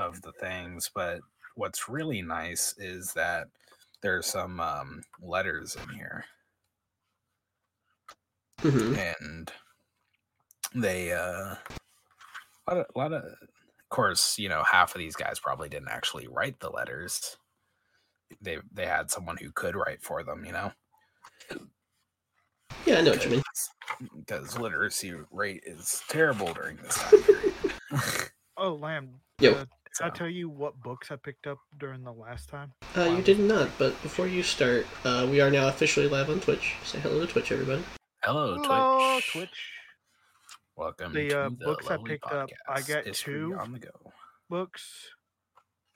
of the things, but what's really nice is that there's some um, letters in here, hmm and they uh, a lot of, a lot of, of course, you know, half of these guys probably didn't actually write the letters. They they had someone who could write for them, you know, Yeah, I know what you mean. because literacy rate is terrible during this time period. Oh, Lamb. Yo. uh, did I So- tell you what books I picked up during the last time? Uh, you did not, but before you start, uh, we are now officially live on Twitch. Say hello to Twitch, everybody. Hello, Hello, Twitch. Twitch. Welcome The, to uh, the books I lovely picked up, I podcast, got History two. on the go. Books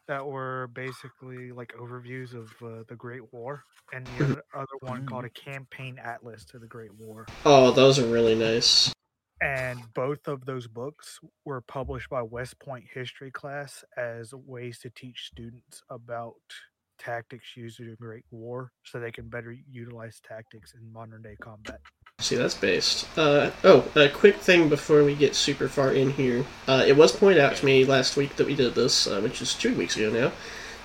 that were basically like overviews of uh, the Great War, and the Mhm. other, other one called a campaign atlas to the Great War. Oh, those are really nice. And both of those books were published by West Point history class as ways to teach students about tactics used in the Great War so they can better utilize tactics in modern day combat. See, that's based. Uh, oh, a quick thing before we get super far in here. Uh, it was pointed out to me last week that we did this, uh, which is two weeks ago now.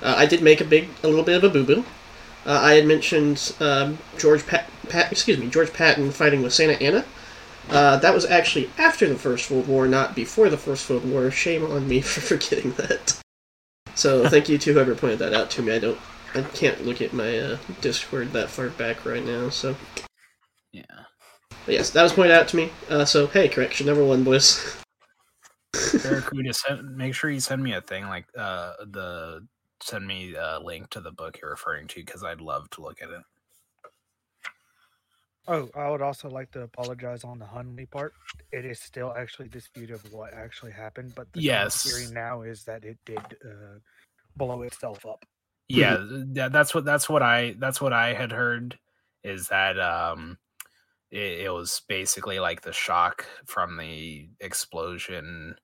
Uh, I did make a big, a little bit of a boo boo. Uh, I had mentioned um, George Pat, Pat, excuse me, George Patton fighting with Santa Anna. Uh, that was actually after the First World War, not before the First World War. Shame on me for forgetting that. So thank you to whoever pointed that out to me. I don't, I can't look at my uh, Discord that far back right now. So Yeah. but yes, that was pointed out to me. Uh, so hey, correction number one, boys. Barracuda, send, make sure you send me a thing like uh the send me a link to the book you're referring to because I'd love to look at it. Oh, I would also like to apologize on the Hunley part. It is still actually disputed of what actually happened, but the Yes. theory now is that it did uh, blow itself up. Yeah, that, that's what that's what I that's what I had heard is that um it, it was basically like the shock from the explosion.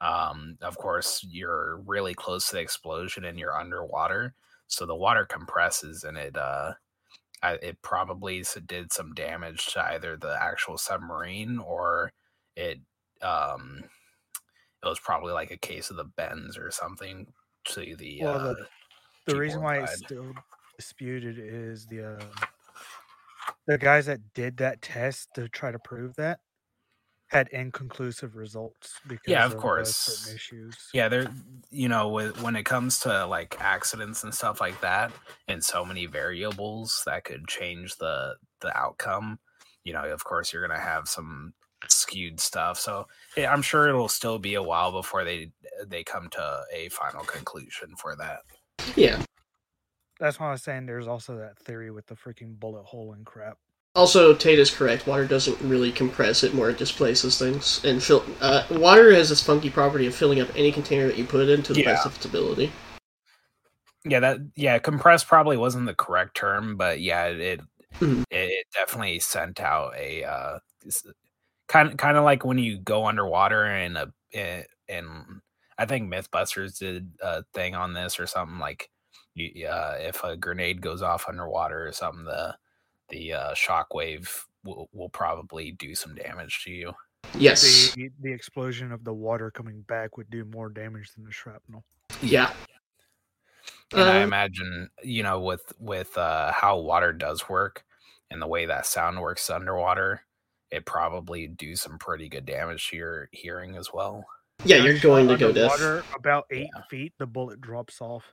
Um, of course, you're really close to the explosion and you're underwater, so the water compresses and it uh I, it probably did some damage to either the actual submarine or it um it was probably like a case of the bends or something to the Well, uh, the- The reason why it's still disputed is the uh, the guys that did that test to try to prove that had inconclusive results because of uh, course. certain issues. yeah there you know with, when it comes to like accidents and stuff like that and so many variables that could change the the outcome you know of course you're gonna have some skewed stuff so yeah, i'm sure it'll still be a while before they they come to a final conclusion for that yeah. That's why I was saying there's also that theory with the freaking bullet hole and crap. Also, Tate is correct. Water doesn't really compress; it more it displaces things. And fill, uh, water has this funky property of filling up any container that you put it in to the best of its ability. yeah that yeah compressed probably wasn't the correct term but yeah it it, Mhm. it, it definitely sent out a uh kind of kind of like when you go underwater and a eh, and i think mythbusters did a thing on this or something like you uh if a grenade goes off underwater or something the the uh shockwave will, will probably do some damage to you Yes. The the explosion of the water coming back would do more damage than the shrapnel. Yeah. and i Uh, imagine you know with with uh how water does work and the way that sound works underwater it probably do some pretty good damage to your hearing as well yeah, you're going to go deaf. about eight feet. The bullet drops off.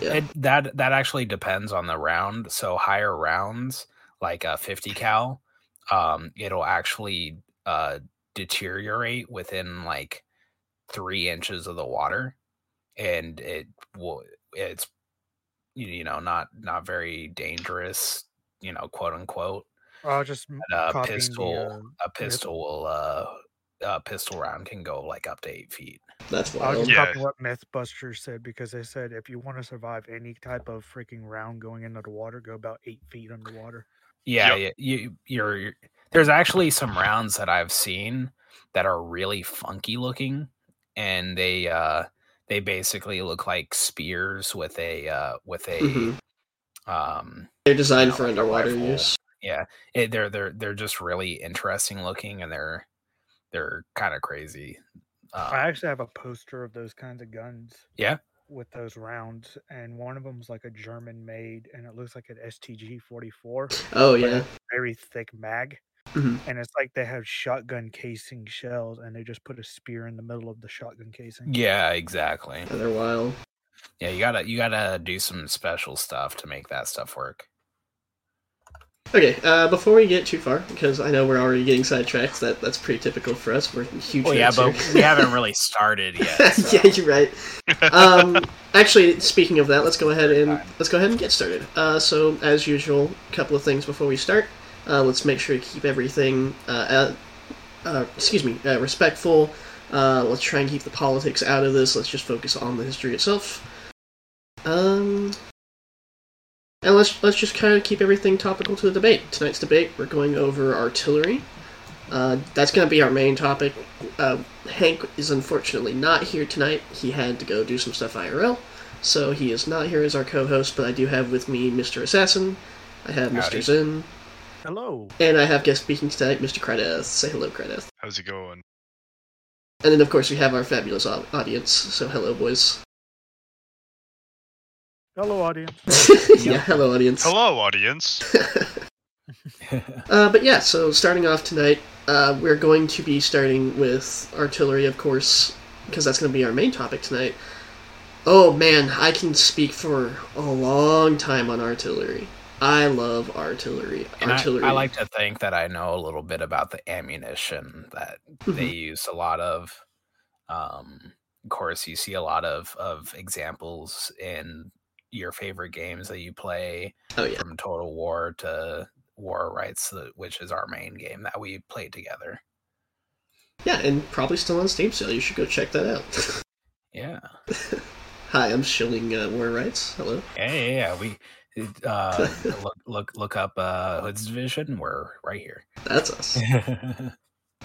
Yeah. it, that that actually depends on the round so higher rounds like a 50 cal um it'll actually uh deteriorate within like three inches of the water and it will it's you you know not not very dangerous you know quote unquote I'll just But a copying the, pistol uh, a pistol will uh a pistol round can go like up to eight feet That's I'll just Yeah. copy what MythBusters said because they said if you want to survive any type of freaking round going into the water, go about eight feet underwater. Yeah, Yep. yeah, you you're, you're there's actually some rounds that I've seen that are really funky looking and they uh they basically look like spears with a uh with a Mhm. um They're designed know, for underwater rifle. use. yeah, it, they're they're they're just really interesting looking and they're they're kind of crazy. Uh, I actually have a poster of those kinds of guns. Yeah? With those rounds, and one of them's like a German made, and it looks like an STG 44. Oh yeah. very thick mag. Mhm. And it's like they have shotgun casing shells, and they just put a spear in the middle of the shotgun casing. yeah, exactly. Yeah, they're wild. Yeah, you gotta you gotta do some special stuff to make that stuff work. Okay, uh, before we get too far, because I know we're already getting sidetracked. That that's pretty typical for us. We're huge. Well, yeah, but we haven't really started yet. so- yeah, you're right. Um, actually, speaking of that, let's go ahead and let's go ahead and get started. Uh, so, as usual, a couple of things before we start. Uh, let's make sure to keep everything, uh, uh, uh, excuse me, uh, respectful. Uh, let's try and keep the politics out of this. Let's just focus on the history itself. Um, and let's let's just kind of keep everything topical to the debate. Tonight's debate, we're going over artillery. Uh, that's going to be our main topic. Uh, Hank is unfortunately not here tonight. He had to go do some stuff IRL, so he is not here as our co-host. But I do have with me Mr. Assassin. I have Howdy. Mr. Zen, Hello. and I have guest speaking tonight, Mr. Kradeth. Say hello, Kradeth. How's it going? And then, of course, we have our fabulous audience. So, hello, boys. Hello, audience. yeah, hello, audience. Hello, audience. Uh, but yeah, so starting off tonight, uh, we're going to be starting with artillery, of course, because that's going to be our main topic tonight. Oh man, I can speak for a long time on artillery. I love artillery. And artillery. I like to think that I know a little bit about the ammunition that they Mhm. use a lot of. Um, of course, you see a lot of of examples in your favorite games that you play, Oh yeah, from Total War to War Rights, which is our main game that we played together. yeah, and probably still on Steam sale. You should go check that out. Yeah, Hi, I'm shilling uh, War Rights. Hello. yeah, yeah. yeah. We uh, look look look up uh, Hood's Division. We're right here. That's us.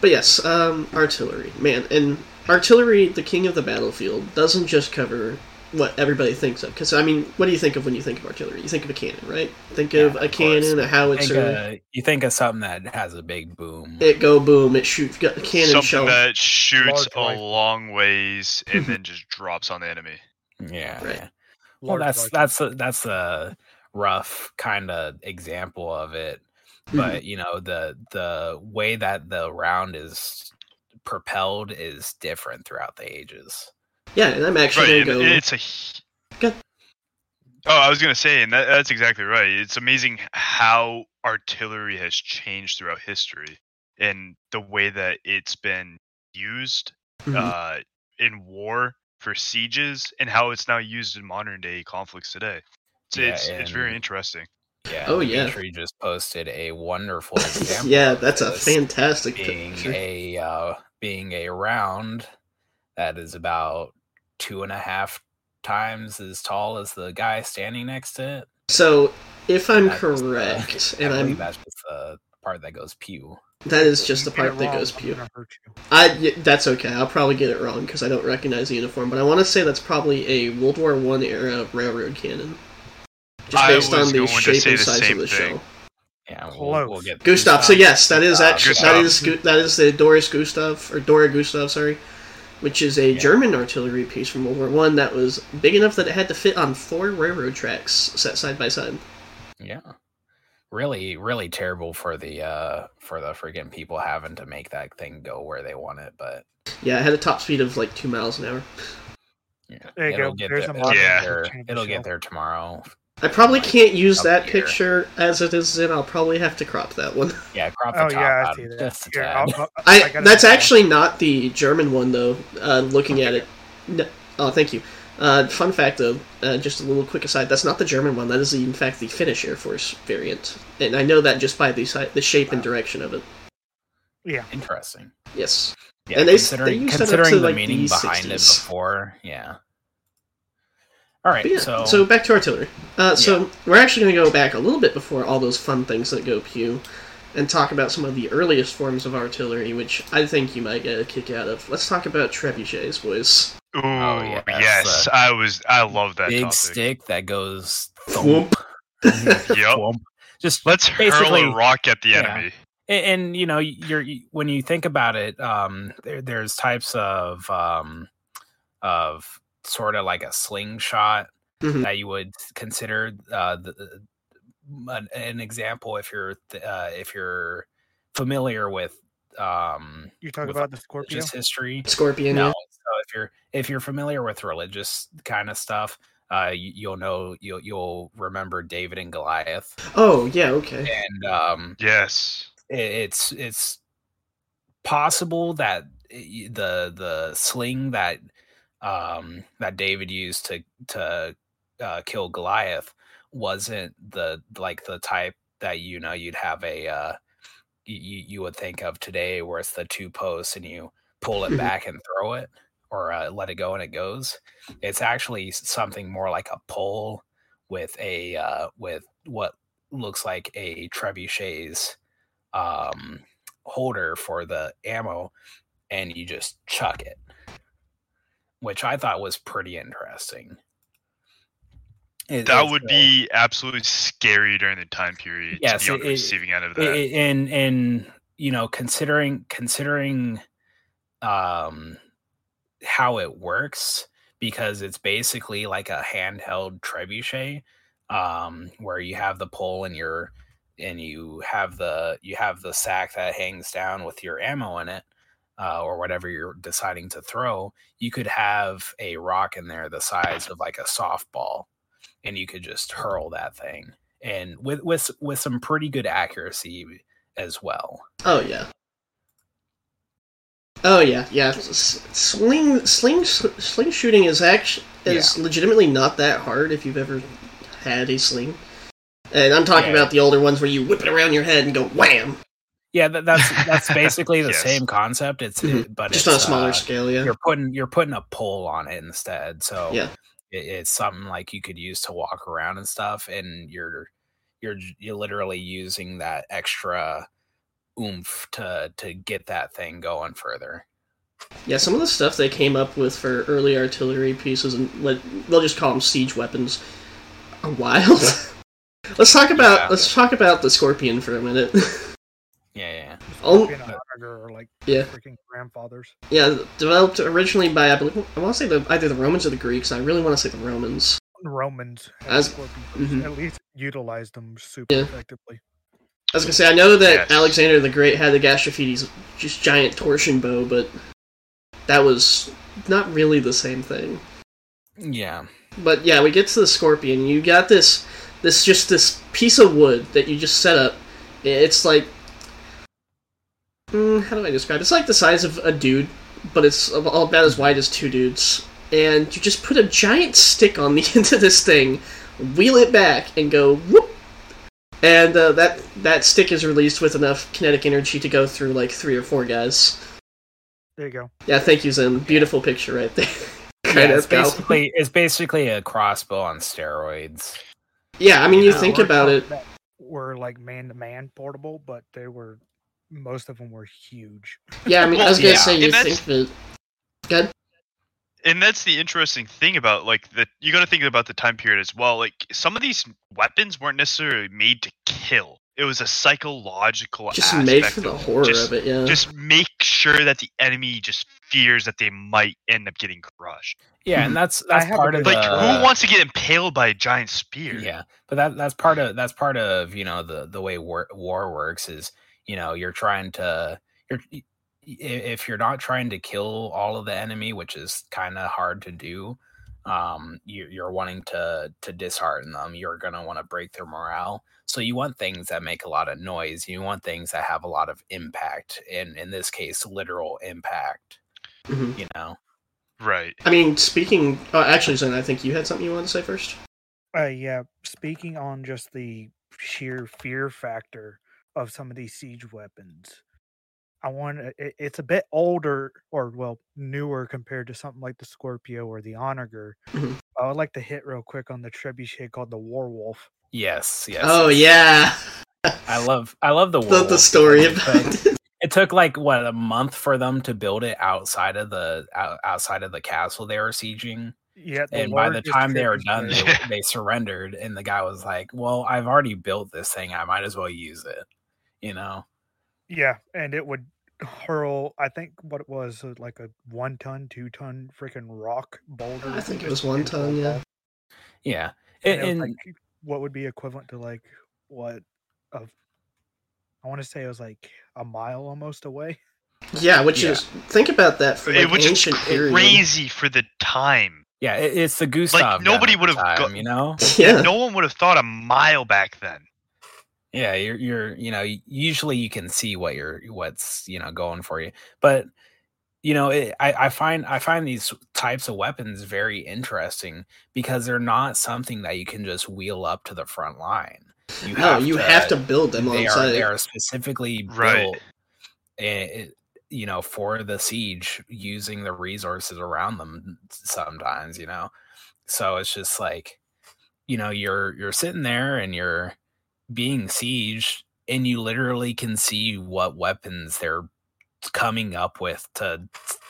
But yes, um, artillery, man, and artillery, the king of the battlefield, doesn't just cover what everybody thinks of. Because I mean, what do you think of when you think of artillery? You think of a cannon, right? Think of Yeah, a of course. cannon, a think, howitzer. uh, you think of something that has a big boom. It go boom. It shoot got a cannon Something shell. that shoots Large a long ways and then just drops on the enemy. yeah, Right. yeah. Well, Large that's that's a, that's a rough kind of example of it. Mhm. But you know the the way that the round is propelled is different throughout the ages. Yeah, and I'm actually Right, gonna and go. it's a. h- Good. Oh, I was gonna say, and that, that's exactly right. It's amazing how artillery has changed throughout history, and the way that it's been used Mhm. uh, in war for sieges, and how it's now used in modern day conflicts today. It's Yeah, it's, it's very interesting. Yeah. Oh, yeah. Dimitri just posted a wonderful example. yeah, that's a fantastic being picture. a uh, being a round that is about two and a half times as tall as the guy standing next to it. So, if I'm That's just, uh, correct, I and believe I'm that's just the part that goes pew. that is just the You get it part that wrong, goes pew. gonna hurt you. I yeah, that's okay. I'll probably get it wrong because I don't recognize the uniform, but I want to say that's probably a World War One era railroad cannon, just based on the shape and the size of the thing. shell. Yeah, we'll, we'll Close. get Gustav. So yes, that is Uh, actually that Gustav. is Gu- that is the Doris Gustav or Dora Gustav, sorry, which is a Yeah. German artillery piece from World War One that was big enough that it had to fit on four railroad tracks set side by side. Yeah. Really, really terrible for the uh for the freaking people having to make that thing go where they want it, but Yeah, it had a top speed of like two miles an hour. yeah. There you it'll go. get There's there, a it'll, model get for there, change the it'll get there tomorrow. I probably can't use that here. picture as it is in. I'll probably have to crop that one. Yeah, crop the Oh top yeah, I out see that. just a I'll- I'll- I, gotta that's make one. actually not the German one though. Uh, looking at it, no, oh, thank you. Uh, fun fact though, uh, just a little quick aside. That's not the German one. That is in fact the Finnish Air Force variant, and I know that just by the si- the shape and direction of it. yeah. Interesting. Yes. Yeah, And they- they considering used that up considering to, the like, meaning the behind it 60s. before, yeah. All right, yeah, so, so, back to artillery. Uh, so Yeah. we're actually going to go back a little bit before all those fun things that go pew, and talk about some of the earliest forms of artillery, which I think you might get a kick out of. Let's talk about trebuchets, boys. Ooh, yes, yes, uh, I was. I love that big topic. stick that goes Thwomp. thump. Yep. Thwomp. Just Let's hurl Basically- a rock at the yeah. enemy. and, and you know you're when you think about it um there, there's types of um of sort of like a slingshot Mhm. that you would consider uh the, the- an, an example if you're th- uh if you're familiar with um You talk with about the Scorpio. religious history Scorpion. no Yeah. so if you're if you're familiar with religious kind of stuff uh you, you'll know you'll you'll remember david and goliath Oh yeah. Okay. and um Yes. i- it's it's possible that the the sling that um that David used to to uh, kill Goliath wasn't the like the type that you know you'd have a uh you you would think of today where it's the two posts and you pull it back and throw it or uh, let it go and it goes. It's actually something more like a pole with a uh with what looks like a trebuchet's um holder for the ammo and you just chuck it which i thought was pretty interesting It- That would uh, be absolutely scary during the time period Yes, to be on it- the it- receiving end of that. I- and and you know considering considering um how it works because it's basically like a handheld trebuchet um where you have the pole and your and you have the you have the sack that hangs down with your ammo in it uh, or whatever you're deciding to throw you could have a rock in there the size of like a softball and you could just hurl that thing and with with with some pretty good accuracy as well. Oh yeah. Oh yeah, yeah. Sling, sling, sling shooting is actually is legitimately not that hard if you've ever had a sling. And I'm talking Yeah. about the older ones where you whip it around your head and go wham, Yeah, that, that's that's basically the Yes. same concept. It's Mhm. it- but just it's, on a smaller uh, scale. Yeah. You're putting you're putting a pole on it instead, so Yeah. it, it's something like you could use to walk around and stuff, and you're you're you're literally using that extra oomph to to get that thing going further. Yeah, some of the stuff they came up with for early artillery pieces and what we'll just call them siege weapons are wild. let's talk about Yeah. let's talk about the scorpion for a minute. Yeah, yeah. Oh. Scorpion and Onager are like Yeah. freaking grandfathers. yeah, developed originally by I believe I want to say the either the Romans or the Greeks. I really want to say the Romans. Romans had As- scorpions, mhm. at least utilized them super Yeah. effectively. I was gonna say I know that Yes. Alexander the Great had the Gastrophetes just giant torsion bow, but that was not really the same thing. Yeah. But yeah, we get to the scorpion. You got this, this just this piece of wood that you just set up. It's like, mm, how do I describe? it? It's like the size of a dude, but it's about as wide as two dudes. And you just put a giant stick on the end of this thing, wheel it back, and go whoop. And uh, that that stick is released with enough kinetic energy to go through like three or four guys. There you go. Yeah, thank you, Zen. Beautiful picture right there. Yeah, Kinda it's about- basically it's basically a crossbow on steroids. yeah, I mean, you Yeah, think about it. Were like man to man portable, but they were most of them were huge. Yeah, I mean, I was gonna yeah. say you And think that. Good. and that's the interesting thing about like the you got to think about the time period as well like some of these weapons weren't necessarily made to kill it was a psychological Just made for the of horror just, of it, yeah. just make sure that the enemy just fears that they might end up getting crushed Yeah, and hmm. that's that's part of good- like the, who wants to get impaled by a giant spear Yeah, but that that's part of that's part of you know the the way war, war works is you know you're trying to you're if you're not trying to kill all of the enemy, which is kind of hard to do, um, you, you're wanting to to dishearten them. You're gonna want to break their morale. So you want things that make a lot of noise. You want things that have a lot of impact. In in this case, literal impact. Mhm. You know. right I mean, speaking. Oh, actually, Zen, I think you had something you wanted to say first. Uh, yeah. Speaking on just the sheer fear factor of some of these siege weapons, I want it, it's a bit older or well newer compared to something like the Scorpio or the Onager. Mhm. I would like to hit real quick on the trebuchet called the Warwolf. Yes. Yes. Oh yes. yeah, I love I love the the, the story about it took- it. it took like what a month for them to build it outside of the outside of the castle they were sieging Yeah, and by the time they were done they, they surrendered and the guy was like well i've already built this thing i might as well use it you know Yeah, and it would hurl. I think what it was uh, like a one ton, two ton freaking rock boulder. I think it was one into a ton, yeah. Yeah, And and, and like what would be equivalent to like what of I want to say it was like a mile almost away. Yeah, which Yeah. is think about that for like it was ancient just period. crazy for the time. yeah, it, it's the Gustav. gun nobody would've go- you know. Yeah, No one would have thought a mile back then. Yeah you're you're you know usually you can see what you're what's you know going for you but you know it, i i find i find these types of weapons very interesting because they're not something that you can just wheel up to the front line you no, you have to build them on they are they are specifically Right. built eh, you know for the siege using the resources around them sometimes you know so it's just like you know you're you're sitting there and you're being sieged and you literally can see what weapons they're coming up with to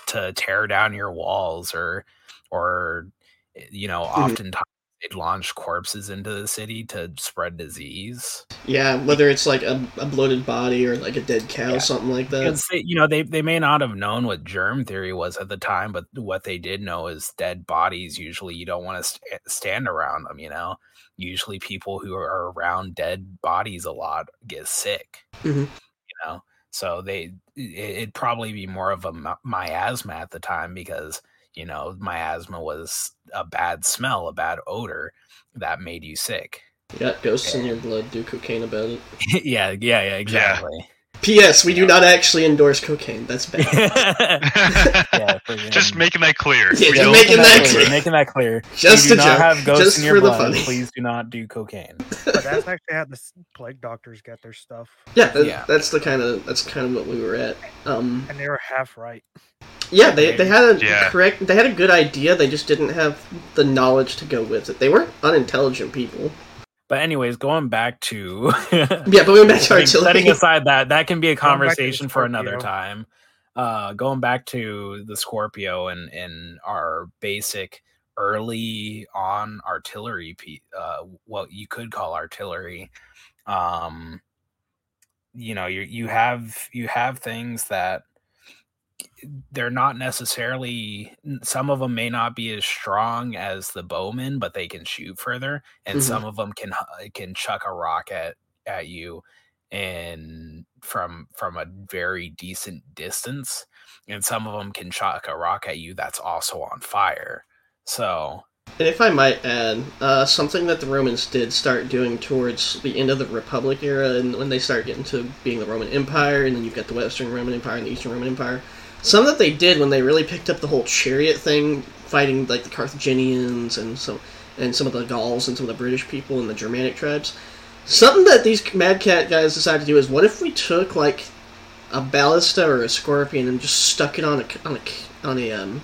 to tear down your walls or or eh, you know oftentimes they'd launch corpses into the city to spread disease Yeah, whether it's like a, a bloated body or like a dead cow, Yeah. something like that. because they, you know they, they may not have known what germ theory was at the time but what they did know is dead bodies usually you don't want to st- stand around them you know usually people who are around dead bodies a lot get sick Mhm. you know so they it, it'd probably be more of a mi- miasma at the time because you know miasma was a bad smell a bad odor that made you sick You got ghosts in your blood, do cocaine about it. yeah yeah yeah exactly P.S. We do not actually endorse cocaine. That's bad. yeah, friggin- Just making that clear. Yeah, just making that clear. clear. Making that clear. Just to not joke. have ghosts Just in your for the blood. funny. Please do not do cocaine. But that's actually how the plague doctors get their stuff, Yeah, that, Yeah. that's the kind of that's kind of what we were at. Um, and they were half right. yeah, they, they had a Yeah. correct. They had a good idea. They just didn't have the knowledge to go with it. They weren't unintelligent people. But anyways, going back to Yeah, but we went back to setting, setting aside that, that can be a Going back to the conversation for another Scorpio. time. Uh, going back to the Scorpio and and our basic early on artillery, uh, what you could call artillery. Um, you know, you you have you have things that they're not necessarily some of them may not be as strong as the bowmen but they can shoot further and Mhm. some of them can can chuck a rock at at you and from from a very decent distance and some of them can chuck a rock at you that's also on fire so And if I might add, uh, something that the Romans did start doing towards the end of the Republic era, and when they start getting to being the Roman Empire, and then you've got the Western Roman Empire and the Eastern Roman Empire, some that they did when they really picked up the whole chariot thing, fighting like the Carthaginians and some and some of the Gauls and some of the British people and the Germanic tribes. Something that these Mad Cat guys decided to do is, what if we took like a ballista or a scorpion and just stuck it on a on a on a um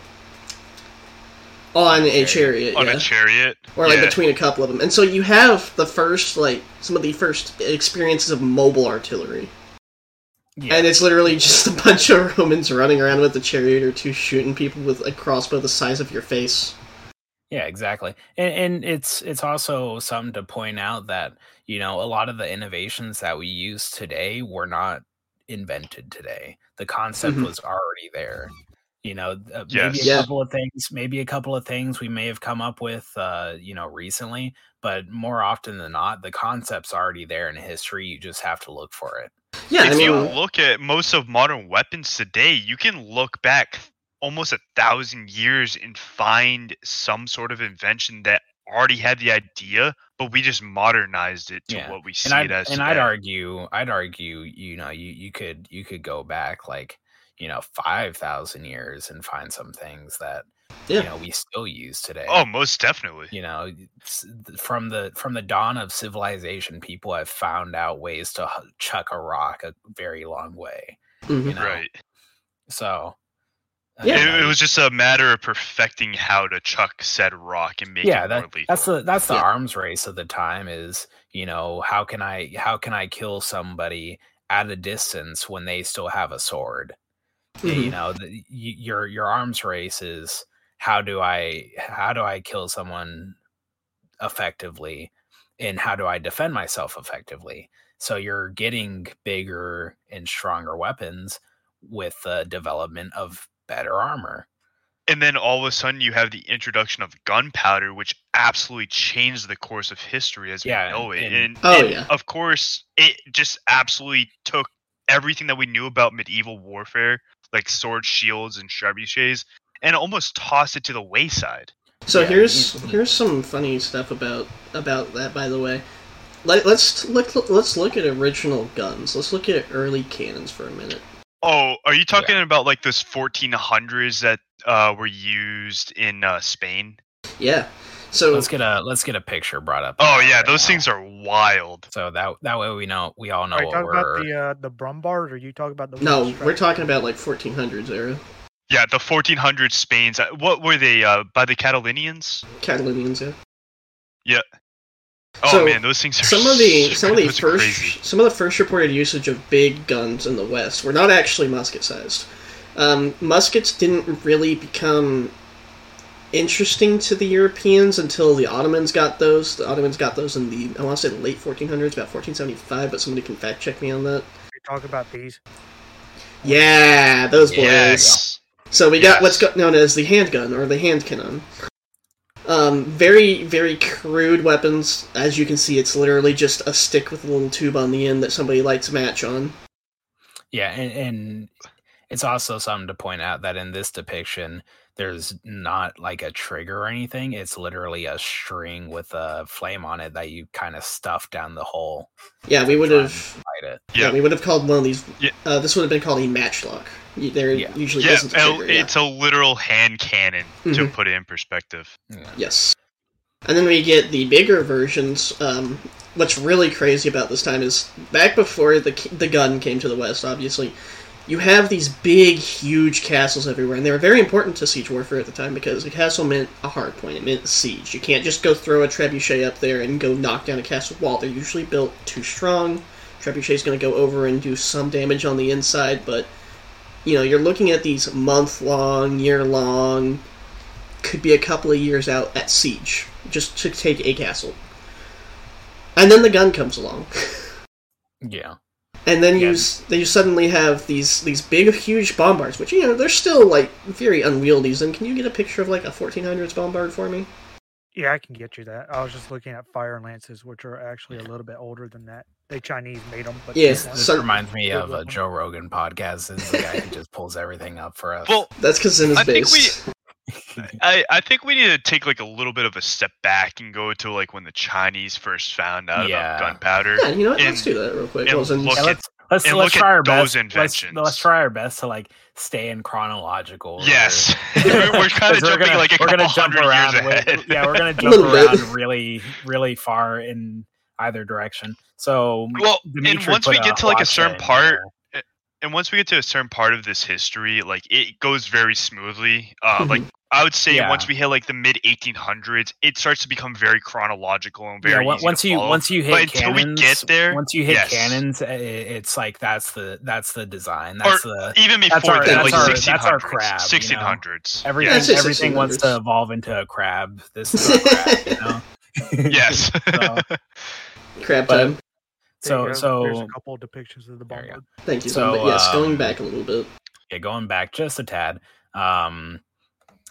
on a chariot, on yeah a chariot. or like Yeah. between a couple of them. And so you have the first like some of the first experiences of mobile artillery. yeah And it's literally just a bunch of Romans running around with a chariot or two shooting people with a crossbow the size of your face. Yeah, exactly. And, and it's it's also something to point out that, you know, a lot of the innovations that we use today were not invented today. The concept Mhm. was already there. You know, uh, maybe a Yeah. couple of things, maybe a couple of things we may have come up with uh, you know, recently, but more often than not, the concept's already there in history. You just have to look for it. Yeah, if I you look at most of modern weapons today, you can look back almost a thousand years and find some sort of invention that already had the idea, but we just modernized it to Yeah. what we see and I'd, it as. and I'd argue I'd argue you know you you could you could go back like you know 5000 years and find some things that Yeah. you know we still use today Oh, most definitely. you know from the from the dawn of civilization people have found out ways to chuck a rock a very long way mhm. you know Right. so Yeah. It, it was just a matter of perfecting how to chuck said rock and make yeah it that, more lethal. that's the that's the Yeah. arms race of the time is you know how can i how can i kill somebody at a distance when they still have a sword Y- you mm-hmm. know the, y- your your arms race is how do i how do i kill someone effectively and how do i defend myself effectively So you're getting bigger and stronger weapons with the development of better armor. And then all of a sudden you have the introduction of gunpowder, which absolutely changed the course of history as Yeah, we know it. and- And, Oh, and yeah. of course, it just absolutely took everything that we knew about medieval warfare, like swords, shields, and trebuchets, and almost tossed it to the wayside. So Yeah, here's you- here's some funny stuff about about that. By the way, Let, let's look let's look at original guns. Let's look at early cannons for a minute. Oh, are you talking about like those 1400s that uh, were used in uh, Spain? Yeah. So Let's get a let's get a picture brought up. Oh yeah, right those now. things are wild. So that that way we know we all know Are you what talking about we're. the uh, the Brumbard, or are you talking about the? no, Wheelstrap? we're talking about like 1400s era Yeah, the 1400 Spain's. uh, What were they? Uh, by the Catalonians? Catalonians. Yeah. Oh So, man, those things are Some of the so- some of the first crazy. some of the first reported usage of big guns in the West were not actually musket sized. Um, muskets didn't really become interesting to the Europeans until the Ottomans got those. The Ottomans got those in the I want to say the late 1400s, about 1475. But somebody can fact check me on that. You're talking about these. Yeah, those boys. Yes. So we got what's known as the handgun or the hand cannon. Um, very, very crude weapons. As you can see, it's literally just a stick with a little tube on the end that somebody lights a match on. Yeah, and, and it's also something to point out that in this depiction, there's not like a trigger or anything. It's literally a string with a flame on it that you kind of stuff down the hole. Yeah, we would have. it. Yeah. Yeah. we would have called one of these. Yeah. Uh, this would have been called a matchlock. You- There Yeah. usually Yeah, isn't a trigger. yeah. it's a literal hand cannon to Mhm. put it in perspective. Yeah. Yes. And then we get the bigger versions. Um, what's really crazy about this time is back before the the gun came to the West. Obviously, you have these big, huge castles everywhere, and they were very important to siege warfare at the time because a castle meant a hard point. It meant siege. You can't just go throw a trebuchet up there and go knock down a castle wall. They're usually built too strong. Trebuchet's going to go over and do some damage on the inside, but you know you're looking at these month long, year long, could be a couple of years out at siege just to take a castle. And then the gun comes along, Yeah. And then you Yeah. s then you suddenly have these these big huge bombards, which you know they're still like very unwieldy. And can you get a picture of like a 1400s bombard for me? Yeah, I can get you that. I was just looking at fire lances, which are actually a little bit older than that. They Chinese made them, but Yeah, this So- reminds me of a. Joe Rogan podcast. Is the guy who just pulls everything up for us. Well, That's because in his I think base. we- I, I think we need to take like a little bit of a step back and go to like when the Chinese first found out Yeah. about gunpowder. Yeah, you know what? and- let's do that real quick. and Well, since- look Yeah, at- let's let's, and let's look try at our those best. Let's, let's try our best to like stay in chronological. order. Yes, we're, we're kind of 'Cause we're jumping gonna- like a we're couple gonna jump hundred years around. way- ahead. yeah, we're gonna jump little bit. around really, really far in either direction. So, Well, and once we get to like a certain in part, there. and once we get to a certain part of this history, like it goes very smoothly. Uh, like I would say, Yeah. once we hit like the mid 1800s, it starts to become very chronological and very yeah, on- easy once to you follow. once you hit But until we cannons, get there, once you hit yes. cannons, i- i- it's like that's the that's the design. That's the even that's before our- that, that's like our- 1600s, that's our crab, you know? 1600s. everything it's just everything wants to evolve into a crab. This is a crab, you know. yes. So- crab time. there So there's so a couple of depictions of the There you Thank you. so, but yes, going um, back a little bit. yeah, going back just a tad. Um,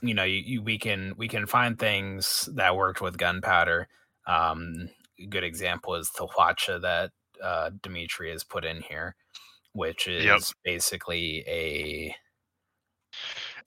you know, you, you we can we can find things that worked with gunpowder. Um, a good example is the Hwacha that uh, Dimitri has put in here, which is Yep. basically a.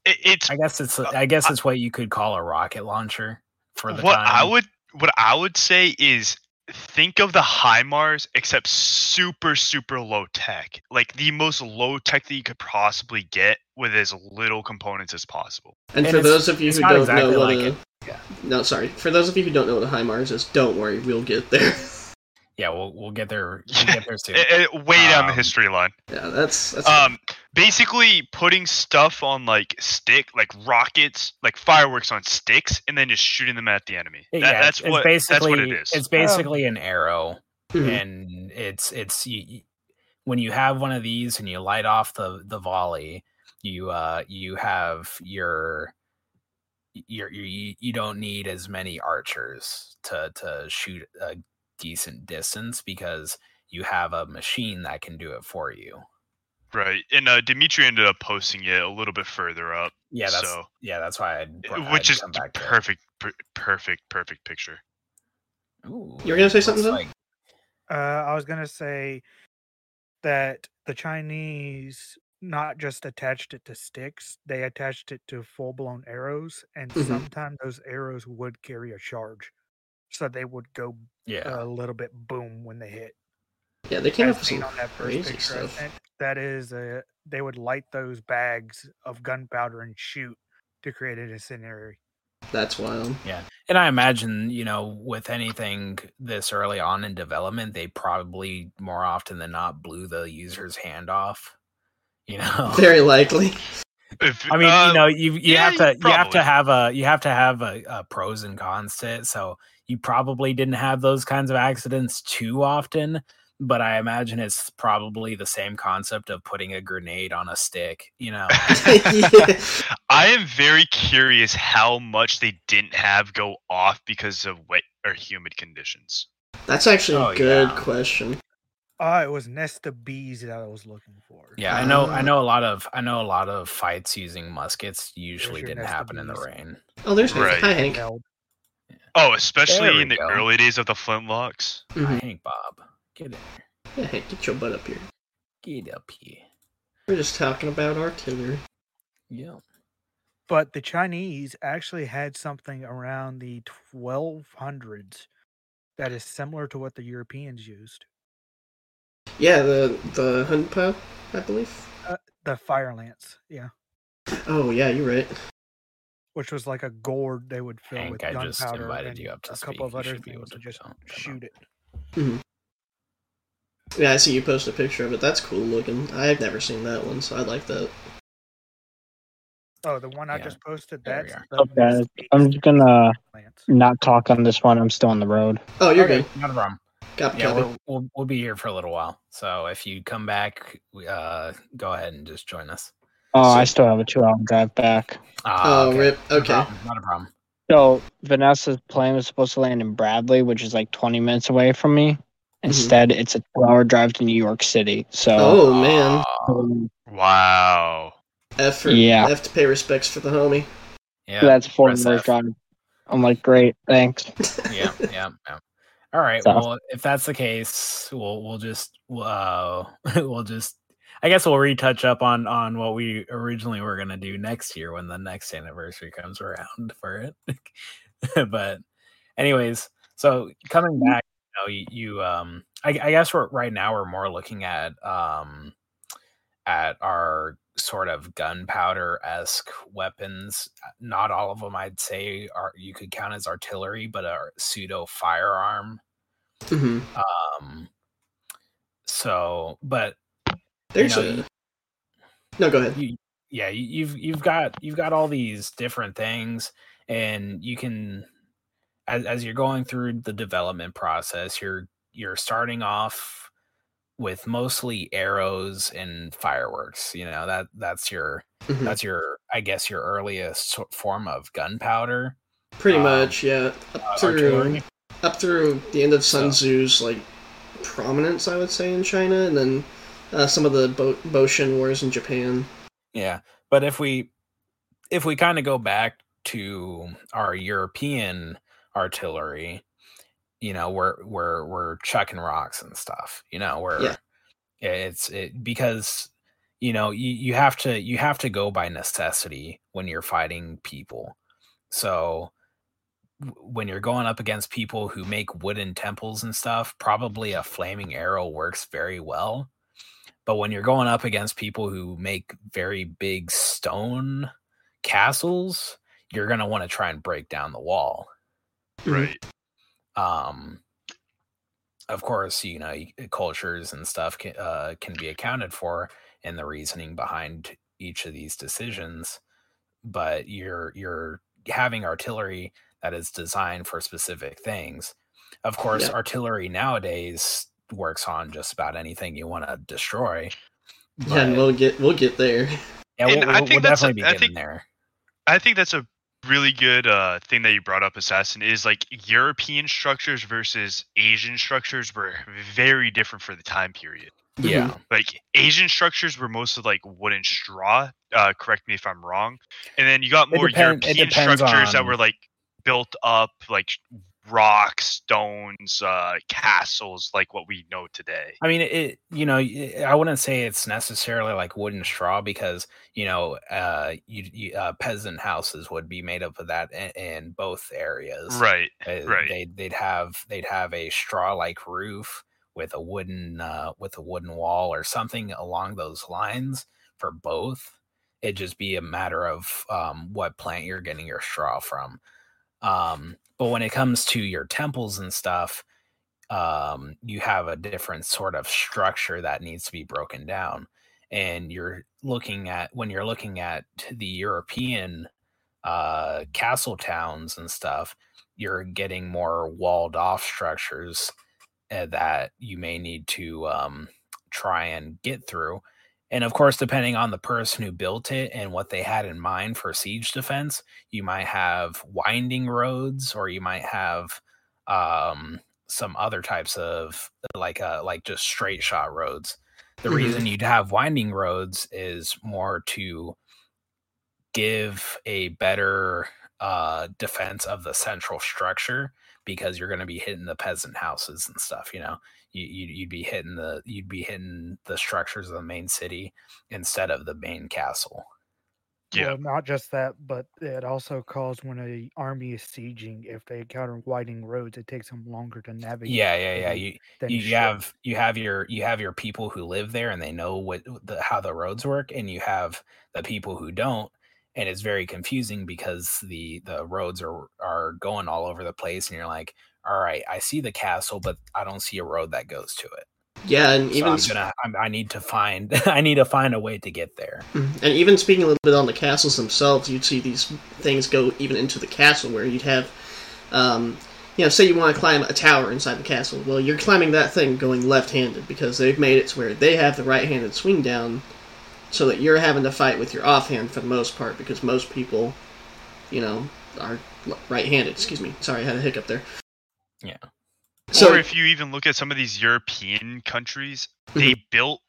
It- it's I guess it's I guess it's what you could call a rocket launcher for the what time. I would what I would say is think of the HIMARS except super super low tech. Like the most low tech that you could possibly get with as little components as possible. And, and for those of you who don't exactly know what like a. Yeah. no, sorry. For those of you who don't know what a HIMARS is, don't worry, we'll get there. yeah, we'll we'll get there. We'll get there soon. It, it- way down the Um, history line. yeah, that's that's Um basically putting stuff on like stick like rockets, like fireworks on sticks and then just shooting them at the enemy. That- yeah, that's it's what basically that's what it is. it's basically an arrow Mhm. and it's it's you, you- when you have one of these and you light off the the volley you uh you have your your, your you, you don't need as many archers to to shoot a decent distance because you have a machine that can do it for you. Right, and uh, Dimitri ended up posting it a little bit further up, Yeah, that's So- yeah, that's why I'd, which I'd is come back perfect, per- perfect, perfect picture. Ooh, You were gonna say something, looks like- Uh, I was gonna say that the Chinese not just attached it to sticks; they attached it to full blown arrows, and Mhm. sometimes those arrows would carry a charge, so they would go yeah, a little bit boom when they hit. Yeah, they came As up with seen some on that first crazy picture stuff. Sent, that is a they would light those bags of gunpowder and shoot to create an incendiary. That's wild. yeah. And I imagine you know with anything this early on in development, they probably more often than not blew the user's hand off. You know, Very likely. If, I mean, uh, you know, you you yeah, have to you have to have a you have to have a, a pros and cons to it. So you probably didn't have those kinds of accidents too often, but I imagine it's probably the same concept of putting a grenade on a stick. You know, yeah. I am very curious how much they didn't have go off because of wet or humid conditions. That's actually a Oh, good yeah. question. Ah, it was nest of bees that I was looking for. yeah, I know I Uh, know a lot of I know a lot of fights using muskets usually didn't nest of happen in the rain. Oh, there's Right. Hi, Hank. Oh, especially in the go. early days of the flintlocks. Mm-hmm. Hi, Hank Bob, get in, Yeah, Hank, get your butt up here. get up here. We're just talking about artillery. Yeah. But the Chinese actually had something around the 1200s that is similar to what the Europeans used. Yeah, the the Hunpo, I believe. Uh, the fire lance, yeah, Oh yeah, you're right. which was like a gourd they would fill Hank, with just gunpowder invited and you up to a speak. couple of You other should be able things to to just come- come up. shoot it. Mm-hmm. Yeah, I see you post a picture of it. That's cool looking. I've never seen that one, so I like that. Oh, the one I Yeah, just posted. That's are. the Okay, I'm just gonna not talk on this one. I'm still on the road. Oh, you're Okay, good. Not a problem. Got Yeah, copy. we're, we'll we'll be here for a little while. So if you come back, we- uh, go ahead and just join us. Oh, I still have a two-hour drive back. Ah, Oh, rip. No Okay. problem, not a problem. So Vanessa's plane was supposed to land in Bradley, which is like 20 minutes away from me. Mm-hmm. Instead, it's a two-hour drive to New York City. So Oh man, um, Wow. F for Yeah. F to pay respects for the homie. yeah, that's four press hours F. drive. I'm like, great, thanks. yeah, yeah, yeah. All right. So- Well, if that's the case, we'll we'll just uh we'll just I guess we'll retouch up on on what we originally were gonna do next year when the next anniversary comes around for it. but anyways, so coming back, you know, you, you um I, I guess we're right now we're more looking at um at our sort of gunpowder esque weapons. Not all of them, I'd say, are you could count as artillery, but are pseudo firearm. hmm Um, so, but There's know, a. No, go ahead. you, yeah, you've you've got you've got all these different things, and you can as as you're going through the development process, you're you're starting off with mostly arrows and fireworks. You know that that's your Mhm. that's your I guess your earliest form of gunpowder. Pretty um, much, yeah. Up uh, through up through the end of Sun So- Tzu's like prominence, I would say, in China, and then uh, some of the Bo- Boshin wars in Japan. Yeah, but if we if we kind of go back to our European artillery, you know, we're we're we're chucking rocks and stuff. You know, we're Yeah. it's it because you know you, you have to you have to go by necessity when you're fighting people. So when you're going up against people who make wooden temples and stuff, probably a flaming arrow works very well. But when you're going up against people who make very big stone castles, you're going to want to try and break down the wall. Mhm. Right. Um, of course, you know, cultures and stuff can, uh, can be accounted for in the reasoning behind each of these decisions. But you're you're having artillery that is designed for specific things. Of course, Yeah. artillery nowadays works on just about anything you want to destroy. Yeah, and we'll get we'll get there. yeah, And we'll, I think we'll that's a- definitely be I think- there. I think that's a really good uh, thing that you brought up, Assassin, is like European structures versus Asian structures were very different for the time period. Yeah. Like Asian structures were mostly like wooden straw. Uh, correct me if I'm wrong. And then you got more depend- European depends structures that were like built up like rocks, stones, uh, castles, like what we know today. I mean, it. You know, I wouldn't say it's necessarily like wood and straw because you know, uh, you, you uh, peasant houses would be made up of that in, in both areas. Right. Uh, right. They'd they'd have they'd have a straw like roof with a wooden uh, with a wooden wall or something along those lines for both. It'd just be a matter of um, what plant you're getting your straw from. Um, but when it comes to your temples and stuff, um, you have a different sort of structure that needs to be broken down. And you're looking at when you're looking at the European uh, castle towns and stuff, you're getting more walled off structures uh, that you may need to um, try and get through. And of course, depending on the person who built it and what they had in mind for siege defense, you might have winding roads or you might have um, some other types of like uh, like just straight shot roads. The Mhm. reason you'd have winding roads is more to give a better uh, defense of the central structure because you're going to be hitting the peasant houses and stuff. You know, you, you'd, you'd be hitting the you'd be hitting the structures of the main city instead of the main castle. Yeah. Well, not just that, but it also caused when a army is sieging, if they encounter winding roads, it takes them longer to navigate. Yeah, yeah, yeah. than- You than you, you ship. have you have your you have your people who live there and they know what the, how the roads work, and you have the people who don't, and it's very confusing because the the roads are are going all over the place, and you're like, all right, I see the castle, but I don't see a road that goes to it. Yeah, and So even I'm gonna I'm, I need to find I need to find a way to get there. and even speaking a little bit on the castles themselves, you'd see these things go even into the castle where you'd have, um, you know, say you want to climb a tower inside the castle. Well, you're climbing that thing going left-handed because they've made it to where they have the right-handed swing down, so that you're having to fight with your offhand for the most part because most people, you know, are right-handed. Excuse me. Sorry, I had a hiccup there. Yeah. So or if you even look at some of these European countries, they built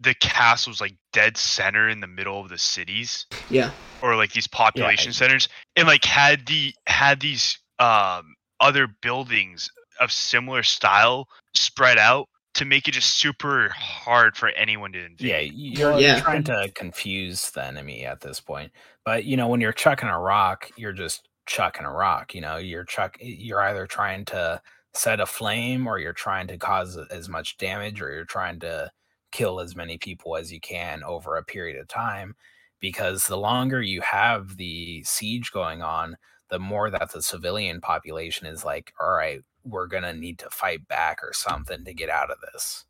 the castles like dead center in the middle of the cities yeah, or like these population centers and like had the had these um other buildings of similar style spread out to make it just super hard for anyone to invade. Yeah, you're, you're yeah. trying to confuse the enemy at this point. But you know, when you're chucking a rock, you're just chucking a rock. You know, you're chuck. You're either trying to set a flame, or you're trying to cause as much damage, or you're trying to kill as many people as you can over a period of time. Because the longer you have the siege going on, the more that the civilian population is like, all right, we're gonna need to fight back or something to get out of this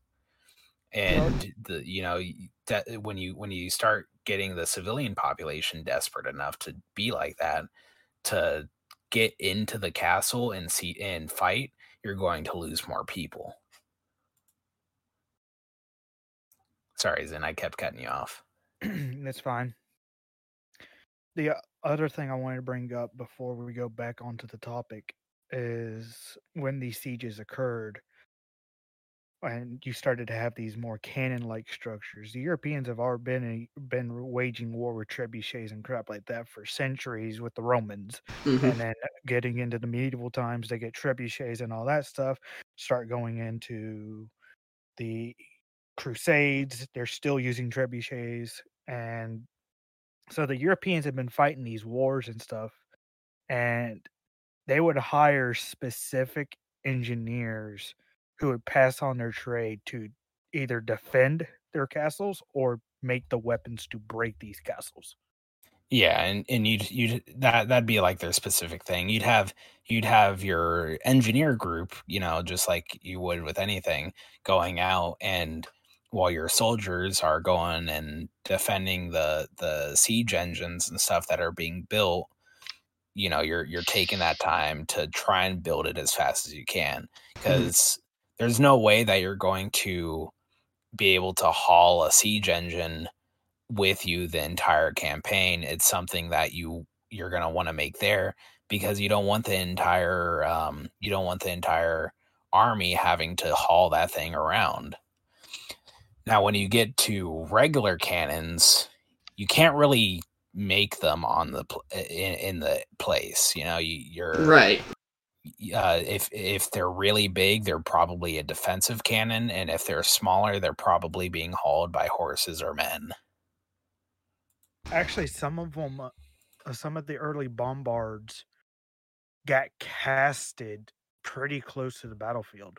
and the you know that when you when you start getting the civilian population desperate enough to be like that to get into the castle and see and fight you're going to lose more people sorry zen i kept cutting you off That's fine. The uh, other thing I wanted to bring up before we go back onto the topic is when these sieges occurred and you started to have these more cannon-like structures. The Europeans have already been been waging war with trebuchets and crap like that for centuries with the Romans, hmm and then getting into the medieval times, they get trebuchets and all that stuff. Start going into the Crusades, they're still using trebuchets, and so the Europeans have been fighting these wars and stuff, and they would hire specific engineers who would pass on their trade to either defend their castles or make the weapons to break these castles. Yeah, and and you'd you'd that that'd be like their specific thing. You'd have you'd have your engineer group, you know, just like you would with anything, going out and while your soldiers are going and defending the the siege engines and stuff that are being built, you know, you're you're taking that time to try and build it as fast as you can mm-hmm. because there's no way that you're going to be able to haul a siege engine with you the entire campaign. It's something that you you're gonna want to make there because you don't want the entire um, you don't want the entire army having to haul that thing around. Now, when you get to regular cannons, you can't really make them on the in, in the place. You know, you, you're Right. Uh, if if they're really big, they're probably a defensive cannon, and if they're smaller, they're probably being hauled by horses or men. Actually, some of them, uh, some of the early bombards got casted pretty close to the battlefield.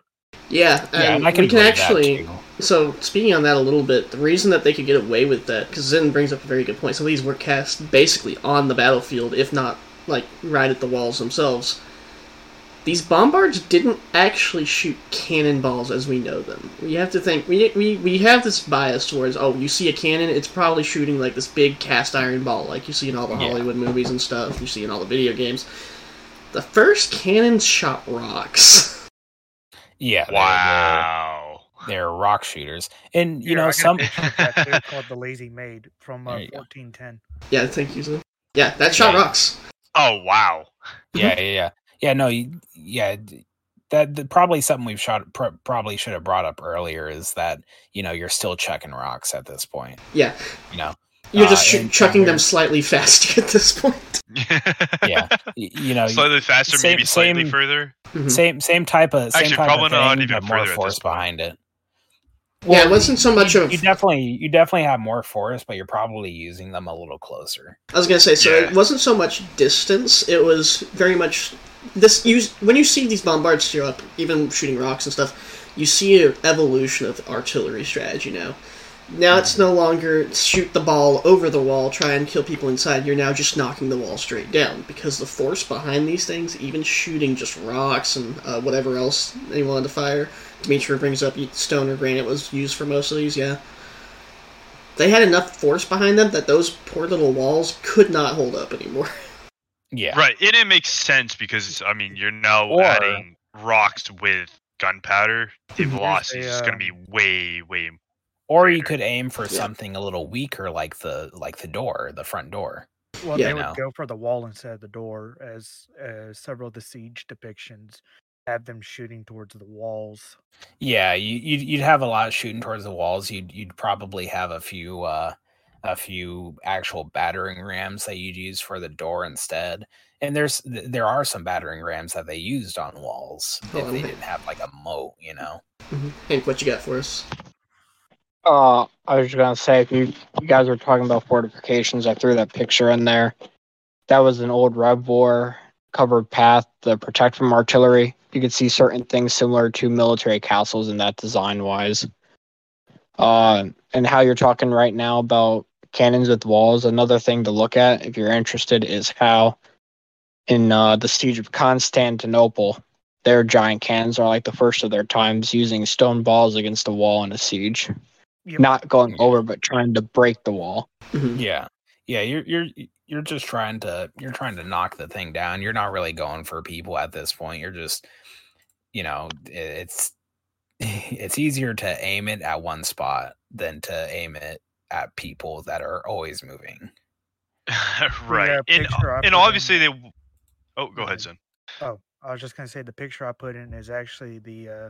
Yeah, Yeah, and I can we can actually. So speaking on that a little bit, the reason that they could get away with that, because Zen brings up a very good point. Some of these were cast basically on the battlefield, if not like right at the walls themselves. These bombards didn't actually shoot cannonballs as we know them. We have to think we, we we have this bias towards oh you see a cannon it's probably shooting like this big cast iron ball like you see in all the Yeah. Hollywood movies and stuff you see in all the video games. The first cannons shot rocks. Yeah, Wow. they're, they're rock shooters, and you Here, know I got a some. picture of that called the Lazy Maid from uh, There you go. 1410. yeah, thank you. Zen. Yeah, that shot Yeah. rocks. Oh wow. yeah, yeah, yeah, yeah. No, yeah. That, that probably something we've shot pr- probably should have brought up earlier is that you know you're still chucking rocks at this point. Yeah, You know, You're Uh, just sh- and- chucking and them slightly faster at this point. yeah, you know, slightly faster, same- maybe slightly same- further. Mhm. same same type of same Actually, type probably of not even but more further at force behind it. Yeah, it wasn't so much you, of. you definitely you definitely have more force, but you're probably using them a little closer. I was gonna say, so Yeah. it wasn't so much distance. It was very much this. You when you see these bombards steer up, even shooting rocks and stuff, you see an evolution of artillery strategy now. Now it's no longer shoot the ball over the wall, try and kill people inside. You're now just knocking the wall straight down because the force behind these things, even shooting just rocks and uh, whatever else they wanted to fire. Dimitri brings up stone or granite was used for most of these. Yeah, they had enough force behind them that those poor little walls could not hold up anymore. Yeah, Right, and it makes sense because I mean you're now Or- adding rocks with gunpowder. The velocity is a, going to be way, way. Or you could aim for Yeah. something a little weaker, like the like the door, the front door. Well, Yeah. they would No. go for the wall instead of the door, as uh, several of the siege depictions have them shooting towards the walls. Yeah, you, you'd you'd have a lot shooting towards the walls. You'd you'd probably have a few uh, a few actual battering rams that you'd use for the door instead. And there's there are some battering rams that they used on walls if Oh, they didn't have like a moat, you know. Hank, what you got for us? Uh, I was just gonna say, if you, you guys were talking about fortifications, I threw that picture in there. That was an old Rev War covered path to protect from artillery. You could see certain things similar to military castles in that design wise. Uh, and how you're talking right now about cannons with walls. Another thing to look at, if you're interested, is how in uh, the siege of Constantinople, their giant cannons are like the first of their times, using stone balls against a wall in a siege Yep. not going over but trying to break the wall Mhm. Yeah. Yeah, you're you're you're just trying to you're trying to knock the thing down. You're not really going for people at this point. You're just you know, it's it's easier to aim it at one spot than to aim it at people that are always moving. right, Yeah, and and obviously in- they. Oh, go ahead, son. Oh, I was just gonna say the picture I put in is actually the uh,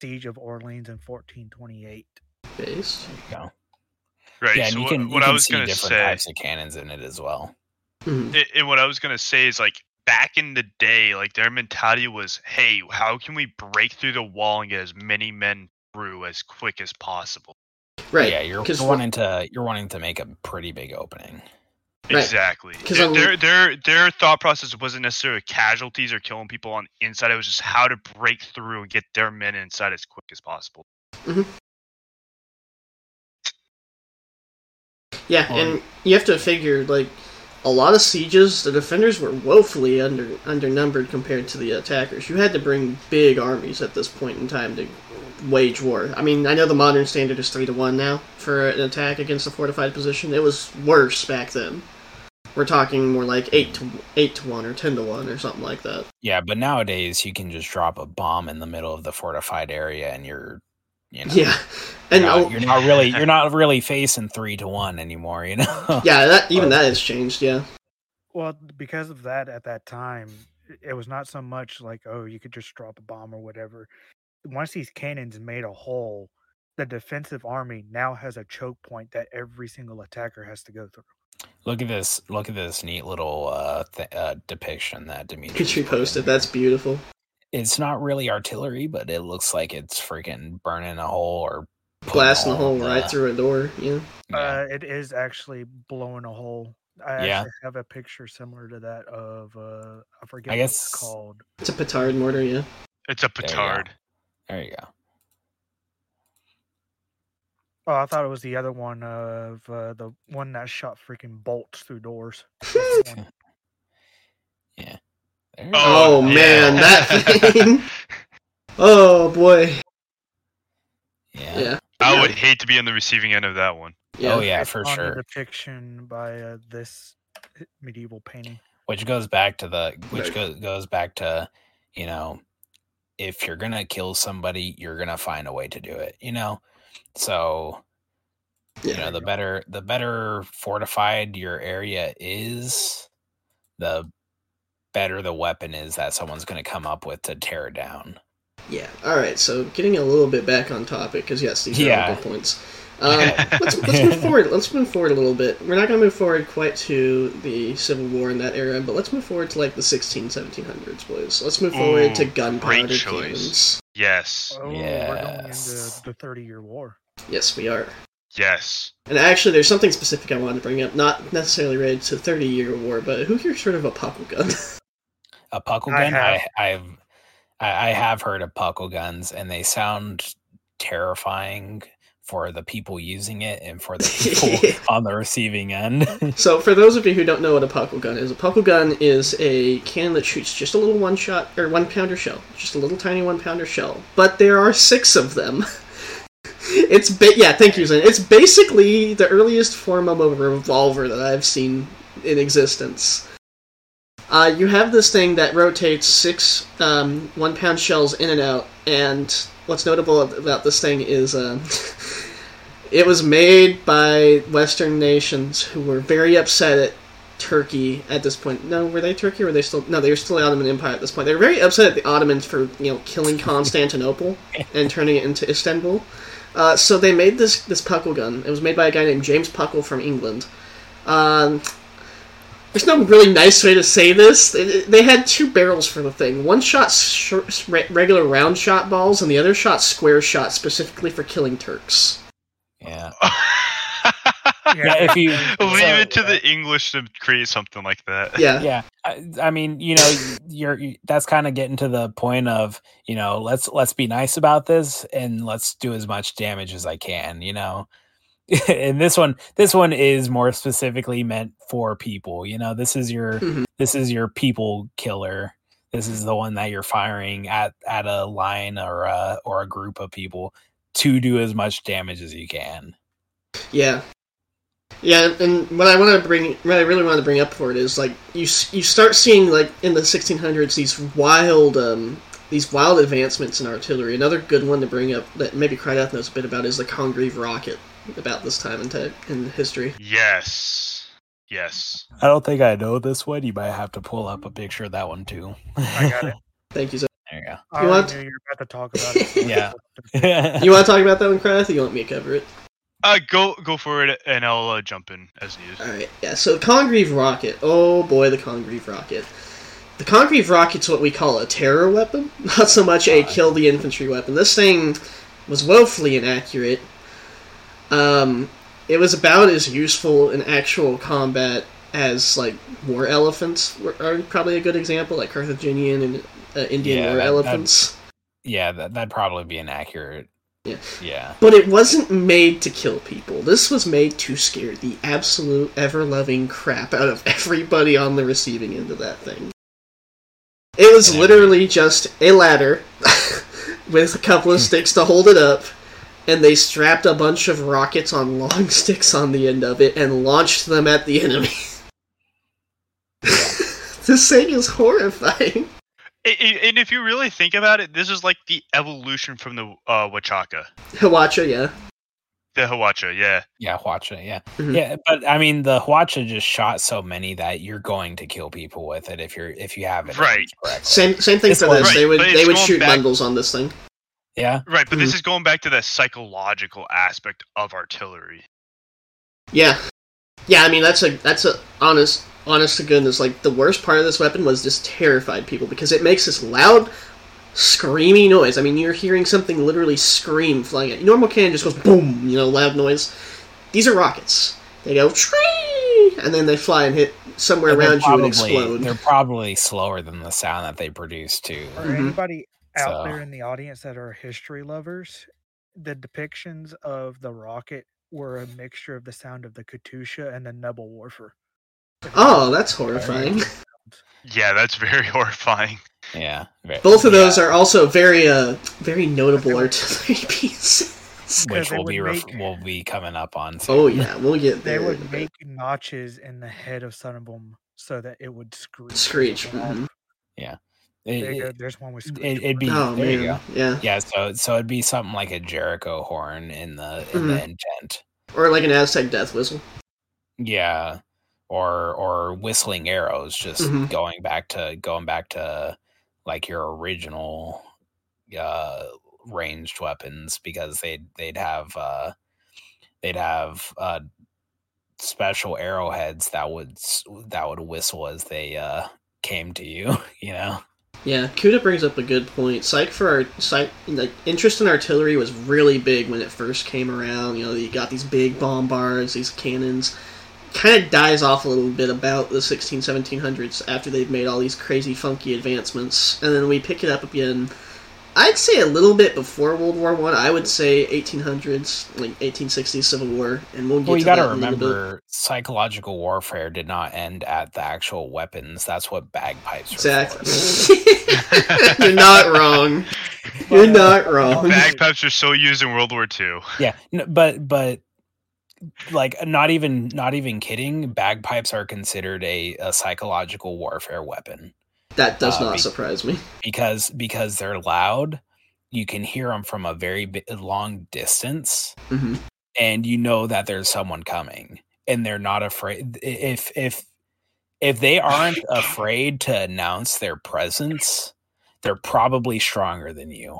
siege of Orleans in 1428. Base. There you go. Right. yeah, so and you what, can you what I was see gonna different say, types of cannons in it as well. Mhm. a- and what I was gonna say is like back in the day, like their mentality was, "Hey, how can we break through the wall and get as many men through as quick as possible?" Right. Yeah, you're, 'cause you're what- wanting to you're wanting to make a pretty big opening. Right. Exactly. 'Cause Their, I'm- their their their thought process wasn't necessarily casualties or killing people on the inside. It was just how to break through and get their men inside as quick as possible. Yeah, Or- and you have to figure like a lot of sieges, the defenders were woefully under undernumbered compared to the attackers. You had to bring big armies at this point in time to wage war. I mean, I know the modern standard is three to one now for an attack against a fortified position. It was worse back then. We're talking more like eight to eight to one or ten to one or something like that. Yeah, but nowadays you can just drop a bomb in the middle of the fortified area and you're you know Yeah, and you're, not, you're not really you're not really facing three to one anymore, you know. yeah, that even that has changed. Yeah, Well, because of that, at that time, it was not so much like, oh, you could just drop a bomb or whatever. Once these cannons made a hole, the defensive army now has a choke point that every single attacker has to go through. Look at this! Look at this neat little uh, th- uh depiction that Dimitri Dimitri posted. That's beautiful. It's not really artillery, but it looks like it's freaking burning a hole or Blasting a hole in right through a door. Yeah. Yeah. Uh, it is actually blowing a hole. I Yeah. actually have a picture similar to that of uh, I forget I what guess- it's called. It's a petard mortar. Yeah. It's a you go. petard. there you go. Oh, I thought it was the other one of uh, the one that shot freaking bolts through doors. That's the one. There you Oh, go. yeah. man, that thing. Oh boy. Yeah. Yeah. I would hate to be on the receiving end of that one. Yeah. Oh yeah, It's for on sure. The depiction by uh, this medieval painting. which goes back to the which Right. go, goes back to you know if you're gonna kill somebody you're gonna find a way to do it you know so you know the better the better fortified your area is the better the weapon is that someone's gonna come up with to tear it down Yeah. All right. So getting a little bit back on topic, because yes, these are Yeah. all good points. Um, let's, let's move forward. Let's move forward a little bit. We're not going to move forward quite to the Civil War in that era, but let's move forward to like the 16, 1700s, boys. Let's move forward to gunpowder cannons. Yes. Oh, we're going Yes. into the Thirty Year War. Yes, we are. Yes. And actually, there's something specific I wanted to bring up, not necessarily related to the Thirty Year War, but who here's heard of a puckle gun? a puckle I gun have. I, I've I, I have heard of puckle guns and they sound terrifying for the people using it and for the people on the receiving end So, for those of you who don't know what a puckle gun is, a puckle gun is a cannon that shoots just a little one shot or one pounder shell, just a little tiny one pounder shell. But there are six of them. It's ba- yeah, thank you, Zen. It's basically the earliest form of a revolver that I've seen in existence. Uh, you have this thing that rotates six um, one pound shells in and out, and what's notable about this thing is um, it was made by Western nations who were very upset at Turkey at this point. No, were they Turkey or were they still? No, they were still the Ottoman Empire at this point. They were very upset at the Ottomans for you know killing Constantinople and turning it into Istanbul. Uh, so they made this this puckle gun. It was made by a guy named James Puckle from England. Um, there's no really nice way to say this. They- They had two barrels for the thing. One shot sh- regular round shot balls, and the other shot square shot specifically for killing Turks. yeah Yeah, if you- leave so- it to the English to create something like that. Yeah, yeah I, I mean you know you're you, that's kind of getting to the point of you know let's let's be nice about this and let's do as much damage as i can you know and this one this one is more specifically meant for people you know this is your Mhm. this is your people killer this is the one that you're firing at at a line or a or a group of people to do as much damage as you can Yeah, yeah, and what I want to bring, what I really want to bring up for it is like you you start seeing like in the 1600s these wild um these wild advancements in artillery. Another good one to bring up that maybe Krydoth knows a bit about is the Congreve rocket. About this time in te- in history. Yes. Yes. i don't think i know this one you might have to pull up a picture of that one too I got it. Thank you. Zach. there you go I You already want- knew you were about to talk about it. Yeah. You want to talk about that one, Krydoth? Or you want me to cover it? Uh, go go for it, and I'll uh, jump in as needed. All right, yeah. So the Congreve rocket. Oh boy, the Congreve rocket. The Congreve rocket's what we call a terror weapon, not so much a kill the infantry weapon. This thing was woefully inaccurate. Um, it was about as useful in actual combat as like war elephants were, are probably a good example, like Carthaginian and uh, Indian Yeah, war that- elephants. Yeah, that, that'd probably be inaccurate. Yeah. Yeah. But it wasn't made to kill people. This was made to scare the absolute ever loving crap out of everybody on the receiving end of that thing. It was literally just a ladder with a couple of sticks to hold it up, and they strapped a bunch of rockets on long sticks on the end of it and launched them at the enemy. this thing is horrifying. I- I- and if you really think about it, this is like the evolution from the uh, Wachaka. Hawacha, yeah. The Hwacha, yeah. Yeah, Hwacha, yeah. Mhm. Yeah, but I mean the Hwacha just shot so many that you're going to kill people with it if you're if you have it Right. arranged. Same same thing It's for this. Right, they would they would shoot back- bundles on this thing. Yeah. Right, but Mhm. this is going back to the psychological aspect of artillery. Yeah, yeah. I mean, that's a that's a honest honest to goodness. Like the worst part of this weapon was just terrified people because it makes this loud, screamy noise. I mean, you're hearing something literally scream flying at you. Normal cannon just goes boom, you know, loud noise. These are rockets. They go tree, and then they fly and hit somewhere And they're around you and explode. They're probably slower than the sound that they produce too. For Mhm. anybody out So- there in the audience that are history lovers, the depictions of the rocket were a mixture of the sound of the Katyusha and the Nebelwerfer. Oh, that's horrifying. Yeah, that's very horrifying. Yeah. ve- Both of yeah, those are also very uh very notable artillery pieces. which will be ref- make- will be coming up on. Oh yeah, we'll get They there. would make notches in the head of some of them so that it would screech. Screech, Go off. It, There you go. it, There's one with screech. it, would be. Oh there you go. yeah. Yeah. So so it'd be something like a Jericho horn in the in the Mm-hmm. intent. Or like an Aztec death whistle. Yeah. Or or whistling arrows, just Mhm. going back to going back to like your original uh ranged weapons because they'd they'd have uh they'd have uh special arrowheads that would that would whistle as they uh came to you, you know. Yeah, Kuda brings up a good point. Psych for our psych, like interest in artillery was really big when it first came around. You know, you got these big bombards, these cannons. Kind of dies off a little bit about the 16, 1700s after they've made all these crazy, funky advancements, and then we pick it up again. I'd say a little bit before World War One. I. would say 1800s, like 1860s Civil War, and we'll get Well, you to got to that in a little bit. remember, psychological warfare did not end at the actual weapons. That's what bagpipes. Were Exactly. for. You're not wrong. You're uh, not wrong. Bagpipes are still used in World War Two. yeah, n- but but like not even not even kidding. Bagpipes are considered a, a psychological warfare weapon That does Uh, not be- surprise me. because because they're loud. You can hear them from a very bi- long distance. hmm and you know that there's someone coming and they're not afraid if if if they aren't afraid to announce their presence they're probably stronger than you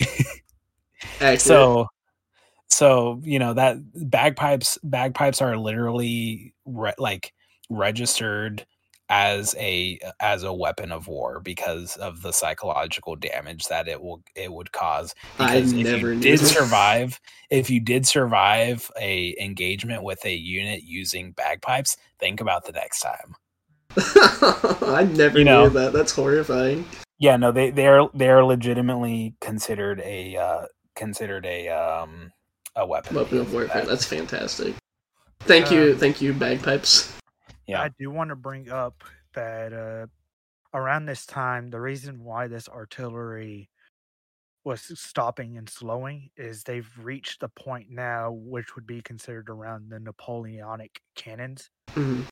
so so you know that bagpipes bagpipes are literally re- like registered as a as a weapon of war because of the psychological damage that it will it would cause I if never you did that. survive if you did survive a engagement with a unit using bagpipes think about the next time I never You knew that. That's horrifying. yeah no they they're they're legitimately considered a uh considered a um a weapon Weapon of because warfare. that. That's fantastic. Thank you, Um, thank you, bagpipes. Yeah. I do want to bring up that uh, around this time, the reason why this artillery was stopping and slowing is they've reached the point now, which would be considered around the Napoleonic cannons. Mhm.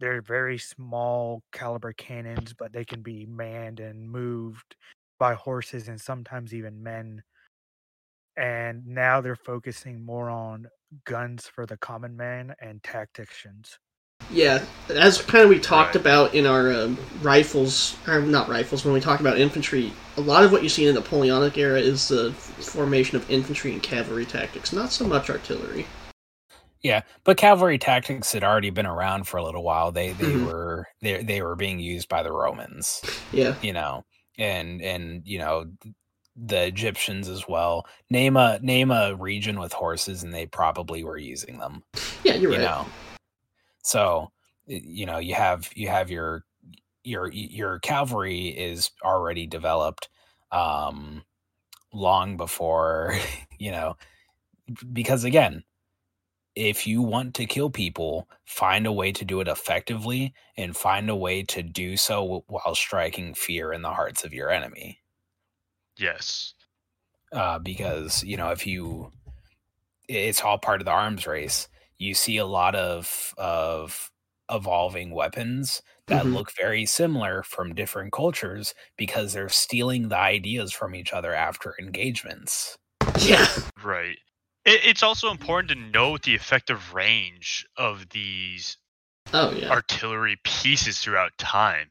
They're very small caliber cannons, but they can be manned and moved by horses and sometimes even men. And now they're focusing more on guns for the common man and tacticians. Yeah, as kind of we talked Right. about in our um, rifles, or not rifles, when we talk about infantry, a lot of what you see in the Napoleonic era is the formation of infantry and cavalry tactics, not so much artillery. Yeah, but cavalry tactics had already been around for a little while. They they Mhm. were they they were being used by the Romans, Yeah, you know, and and you know the Egyptians as well. Name a name a region with horses, and they probably were using them. yeah, you're you right. know, so you know you have you have your your your cavalry is already developed um long before you know because again if you want to kill people, find a way to do it effectively and find a way to do so while striking fear in the hearts of your enemy. Yes. Uh, because, you know, if you, it's all part of the arms race. You see a lot of, of evolving weapons that Mhm. look very similar from different cultures because they're stealing the ideas from each other after engagements. Yeah, Right. It, it's also important to note the effective range of these Oh yeah. artillery pieces throughout time.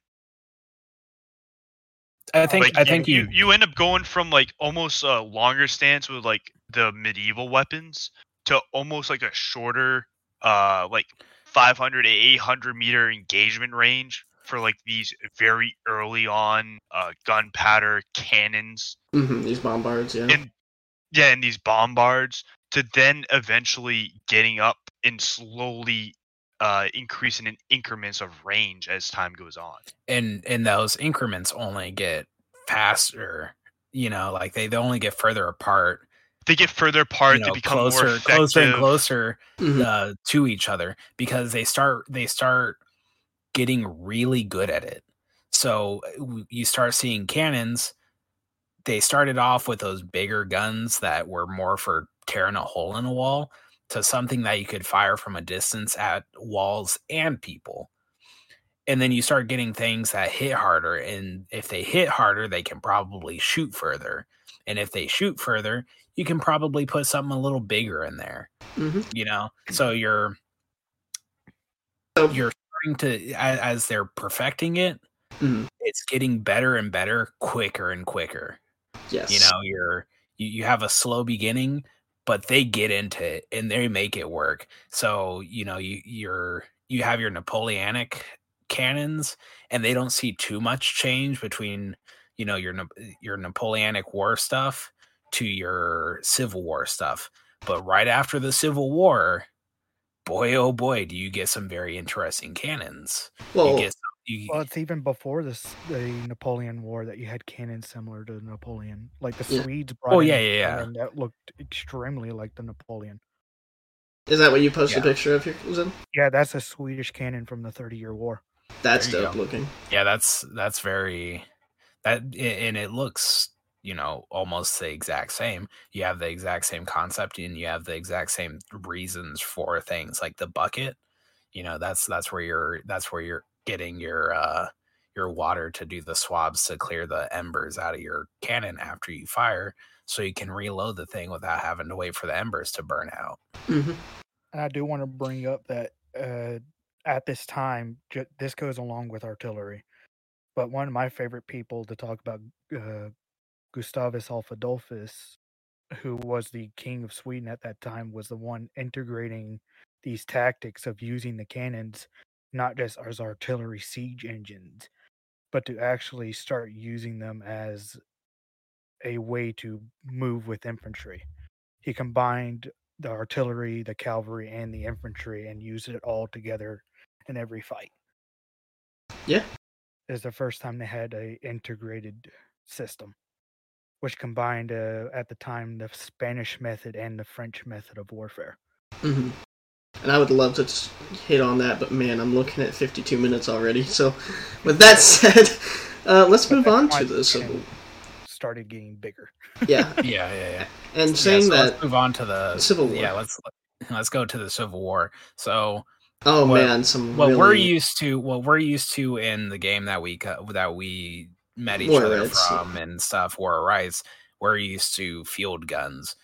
I think Like, I think you, you, you end up going from like almost a longer stance with like the medieval weapons to almost like a shorter uh like 500 to 800 meter engagement range for like these very early on uh gunpowder cannons hmm these bombards, yeah. and yeah and these bombards to then eventually getting up and slowly uh increasing in increments of range as time goes on and and those increments only get faster. You know, like they, they only get further apart. They get further apart you know, they become closer, more closer and closer Mhm. uh, to each other because they start they start getting really good at it. So uh, you start seeing cannons. They started off with those bigger guns that were more for tearing a hole in a wall to something that you could fire from a distance at walls and people. And then you start getting things that hit harder. And if they hit harder, they can probably shoot further. And if they shoot further, you can probably put something a little bigger in there hmm you know? So you're So- you're starting to as, as they're perfecting it Mhm. it's getting better and better quicker and quicker. Yes. you know you're you, you have a slow beginning but they get into it and they make it work. So you know you you're you have your napoleonic cannons and they don't see too much change between you know your your napoleonic war stuff to your civil war stuff but right after the civil war boy oh boy do you get some very interesting cannons well, you get some, you, Well, it's even before this the Napoleon War that you had cannons similar to Napoleon. Like the Yeah. Swedes brought Oh, yeah, a yeah, yeah. cannon that looked extremely like the Napoleon. is that what you posted yeah. a picture of here, Zen? Yeah, that's a Swedish cannon from the Thirty Year War. That's There dope go. looking. yeah that's that's very that and it looks you know almost the exact same you have the exact same concept and you have the exact same reasons for things like the bucket you know that's that's where you're that's where you're getting your uh your water to do the swabs to clear the embers out of your cannon after you fire so you can reload the thing without having to wait for the embers to burn out hmm And I do want to bring up that uh, at this time, ju- this goes along with artillery. But one of my favorite people to talk about, uh, Gustavus Adolphus, who was the king of Sweden at that time, was the one integrating these tactics of using the cannons not just as artillery siege engines, but to actually start using them as a way to move with infantry. He combined the artillery, the cavalry, and the infantry and used it all together in every fight. Yeah. It's the first time they had a integrated system, which combined uh, at the time the Spanish method and the French method of warfare. hmm And I would love to hit on that, but man, I'm looking at 52 minutes already. So, with that said, uh, let's But move on to the the civil. cannon Started getting bigger. Yeah, yeah yeah yeah and Yeah, saying so that. let's move on to the Civil War. yeah let's let's go to the civil war so Oh what- man, some what really. we're used to what we're used to in the game that we co- that we met each War other rights, from and stuff war rights we're used to field guns.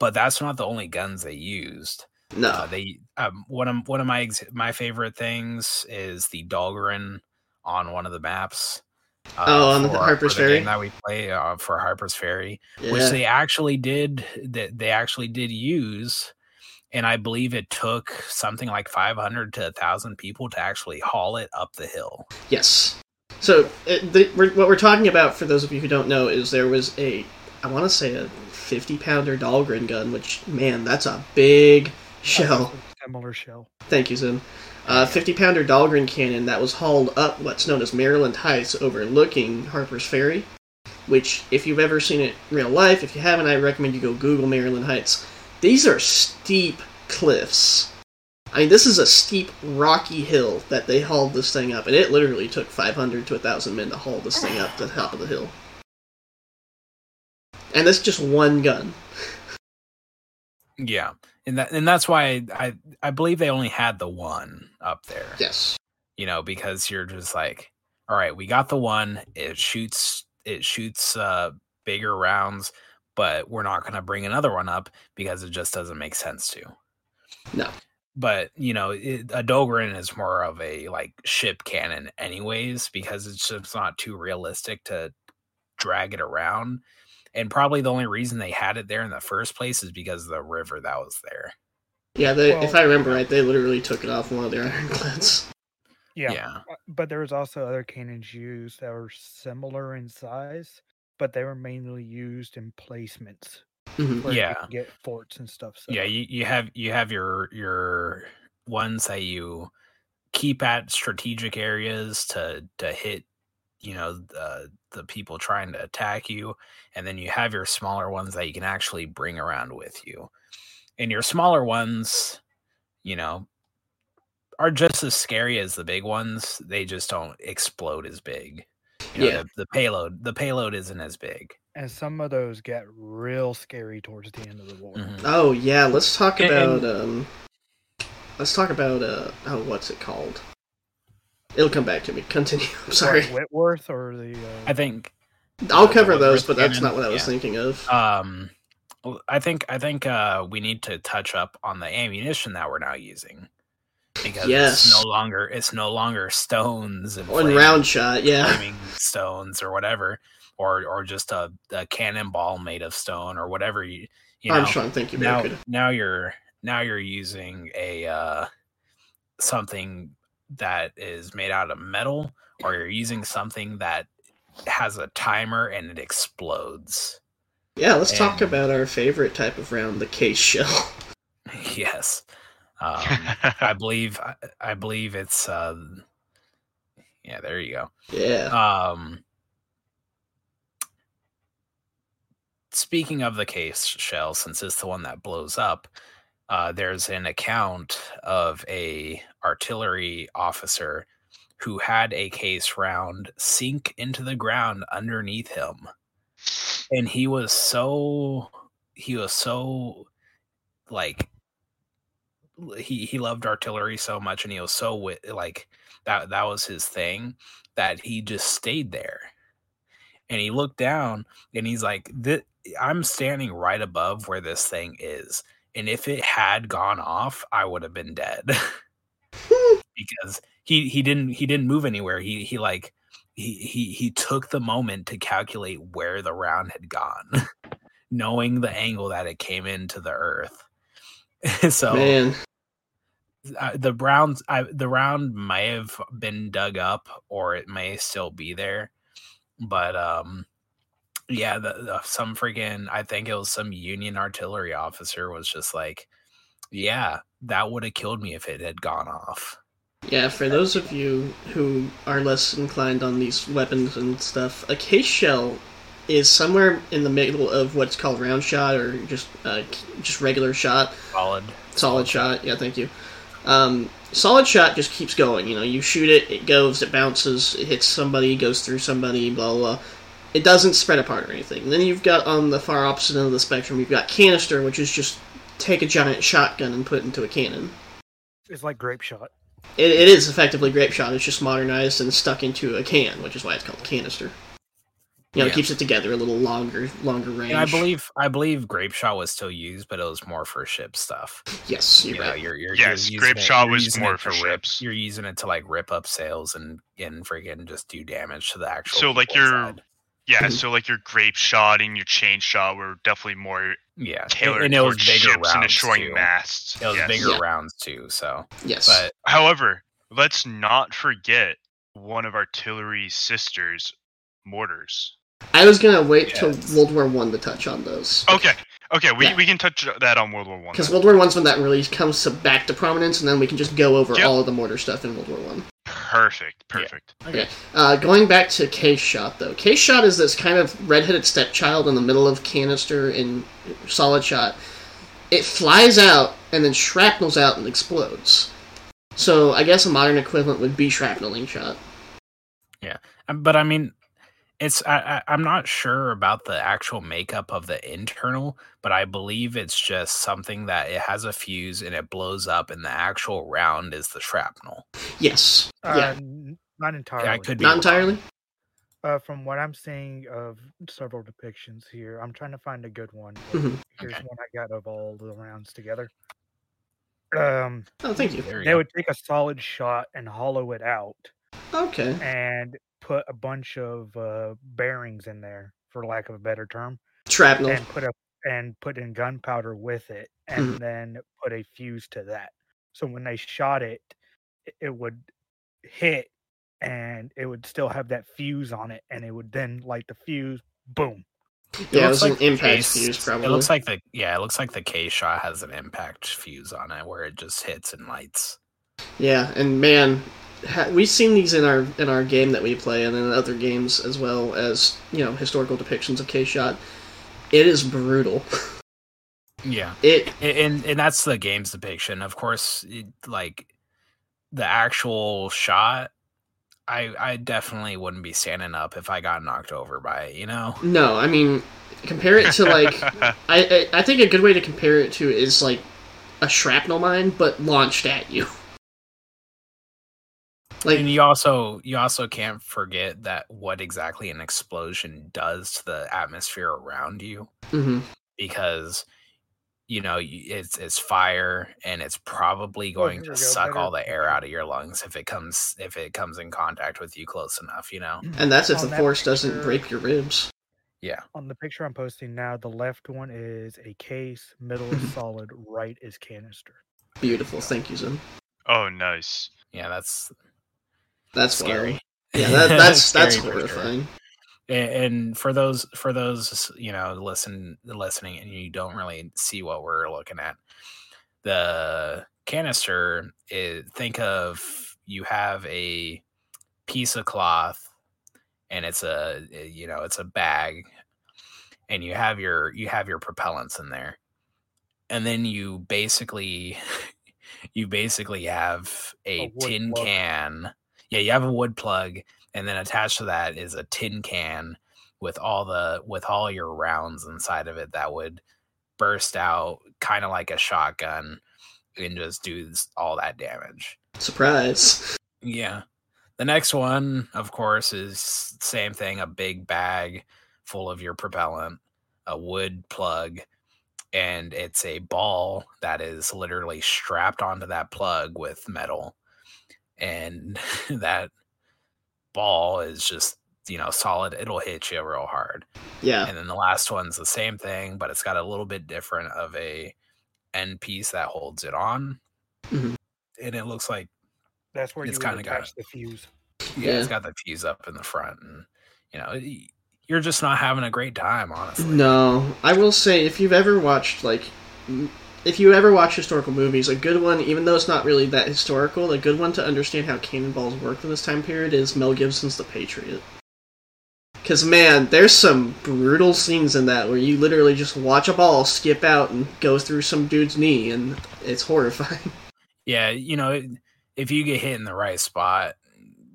But that's not the only guns they used. No, uh, they um, one of one of my ex- my favorite things is the Dahlgren on one of the maps uh, Oh, on the Harper's for the game Ferry? that we play uh, for Harper's Ferry which they actually did that they actually did use and i believe it took something like 500 to 1000 people to actually haul it up the hill. Yes. So it, the, we're, what we're talking about, for those of you who don't know, is there was a, I want to say a 50 pounder Dahlgren gun, which man, that's a big shell. A Similar shell. Thank you, Zin. Uh, 50 pounder Dahlgren cannon that was hauled up what's known as Maryland Heights, overlooking Harper's Ferry. Which, if you've ever seen it in real life, if you haven't, I recommend you go Google Maryland Heights. These are steep cliffs. I mean, this is a steep, rocky hill that they hauled this thing up, and it literally took 500 to 1,000 men to haul this thing up to the top of the hill. And that's just one gun. yeah and that and that's why i i believe they only had the one up there Yes. you know because you're just like all right we got the one it shoots it shoots uh bigger rounds but we're not going to bring another one up because it just doesn't make sense to. No. But you know, it, a Dahlgren is more of a like ship cannon, anyways, because it's just not too realistic to drag it around. And probably the only reason they had it there in the first place is because of the river that was there. Yeah, they, if I remember right, they literally took it off one of their ironclads. Yeah. yeah. uh, But there was also other cannons used that were similar in size, but they were mainly used in placements Mhm. you Yeah. get forts and stuff. So yeah you, you have you have your your ones that you keep at strategic areas to to hit you know the the people trying to attack you and then you have your smaller ones that you can actually bring around with you and your smaller ones you know are just as scary as the big ones they just don't explode as big you know, Yeah. the, the payload the payload isn't as big and some of those get real scary towards the end of the war. Mhm. Oh yeah, let's talk And- about um, let's talk about uh, oh, what's it called? It'll come back to me. Continue. I'm sorry. What, Whitworth or the uh, i think I'll the cover those, but that's not what I was Yeah. thinking of. um i think i think uh we need to touch up on the ammunition that we're now using because Yes. it's no longer it's no longer stones and One flaming- round shot, yeah. stones or whatever or or just a, a cannonball made of stone or whatever you you know Armstrong, thank you, now Barracuda. now you're now you're using a uh something that is made out of metal or you're using something that has a timer and it explodes Yeah, let's talk about our favorite type of round, the case shell. yes um, i believe I, I believe it's uh yeah there you go yeah. um speaking of the case shell since it's the one that blows up uh, there's an account of a artillery officer who had a case round sink into the ground underneath him. And he was so he was so like he he loved artillery so much and he was so like that that was his thing that he just stayed there. And he looked down and he's like "Thi- i'm standing right above where this thing is and if it had gone off i would have been dead. Because he he didn't he didn't move anywhere. He he like he he he took the moment to calculate where the round had gone knowing the angle that it came into the earth. So Man, uh, the rounds I, the round may have been dug up or it may still be there but um yeah the, the some freaking i think it was some union artillery officer was just like yeah that would have killed me if it had gone off yeah, for those of you who are less inclined on these weapons and stuff, a case shell is somewhere in the middle of what's called round shot or just uh, just regular shot. solid Solid shot, yeah, thank you. Um, solid shot just keeps going. You know, you shoot it, it goes, it bounces, it hits somebody, goes through somebody, blah blah. blah. It doesn't spread apart or anything. then you've got on the far opposite end of the spectrum, you've got canister, which is just take a giant shotgun and put it into a cannon. it's like grape shot. It, it is effectively grape shot. It's just modernized and stuck into a can, which is why it's called canister. You know, it keeps it together a little longer, longer range. and i believe i believe grape shot was still used but it was more for ship stuff Yes, you're you know, right. you're, you're, Yes, you're grape it- shot was more it for to rip, ships. You're using it to like rip up sails and and freaking just do damage to the actual. So, like, people your- inside. Yeah, Mhm. so like your grape shot and your chain shot were definitely more yeah, and, tailored and it was bigger ships and rounds destroying too. masts. It was yes. bigger Yeah. rounds too. So, yes. but However, let's not forget one of artillery's sisters, mortars. I was gonna wait till World War One to touch on those. Okay, okay, we, Yeah. we can touch that on World War One. Because World War One's when that really comes to back to prominence, and then we can just go over Yep. all of the mortar stuff in World War One. Perfect, perfect. Okay. Uh, going back to case shot though, case shot is this kind of redheaded stepchild in the middle of canister in solid shot. It flies out and then shrapnels out and explodes. So I guess a modern equivalent would be shrapneling shot. Yeah, but I mean, it's I, I, I'm not sure about the actual makeup of the internal, but I believe it's just something that it has a fuse and it blows up, and the actual round is the shrapnel. Yes. Uh, yeah. n- not entirely. Yeah, I could be Not entirely. Uh, from what I'm seeing of several depictions here, I'm trying to find a good one. but Mhm. Here's Okay. one I got of all the rounds together. Um, Oh, thank you. There you they go. would take a solid shot and hollow it out Okay. and put a bunch of uh, bearings in there, for lack of a better term, Shrapnel. and put a and put in gunpowder with it, and then put a fuse to that. So when they shot it, it- it would hit, and it would still have that fuse on it, and it would then light the fuse. Boom. Yeah, it looks was an impact case- fuse, probably. It looks like the yeah, it looks like the K shot has an impact fuse on it where it just hits and lights. Yeah, and man, ha- we've seen these in our in our game that we play, and in other games as well as you know historical depictions of case shot. It is brutal. Yeah, It and and that's the game's depiction. Of course, it, like the actual shot, I I definitely wouldn't be standing up if I got knocked over by it. You know? no, I mean, compare it to like I, I I think a good way to compare it to is like a shrapnel mine, but launched at you. Like and you also you also can't forget that what exactly an explosion does to the atmosphere around you mhm. because you know it's it's fire and it's probably going here to go, suck better. all the air out of your lungs if it comes if it comes in contact with you close enough you know and that's if On the that force doesn't break your ribs. yeah On the picture I'm posting now, the left one is a case, middle is solid, right is canister. Beautiful, thank you, Zim. oh, nice. yeah that's That's scary wild. Yeah, that, that's that's Scary for sure. horrifying. And for those for those you know listen listening and you don't really see what we're looking at the canister is think of you have a piece of cloth and it's a you know it's a bag and you have your you have your propellants in there and then you basically you basically have a, A tin plug. can yeah you have a wood plug and then attached to that is a tin can with all the with all your rounds inside of it that would burst out kind of like a shotgun and just do all that damage. Surprise. yeah. The next one of course is same thing a big bag full of your propellant a wood plug and it's a ball that is literally strapped onto that plug with metal and that ball is just you know solid it'll hit you real hard Yeah. and then the last one's the same thing but it's got a little bit different of a end piece that holds it on Mhm. and it looks like That's where It's you kinda got the fuse. yeah, it's got the fuse up in the front and you know y- you're just not having a great time honestly No, I will say if you've ever watched like m- if you ever watch historical movies, a good one, even though it's not really that historical, a good one to understand how cannonballs worked in this time period is Mel Gibson's The Patriot. Cause man, there's some brutal scenes in that where you literally just watch a ball skip out and go through some dude's knee, and it's horrifying. yeah you know if you get hit in the right spot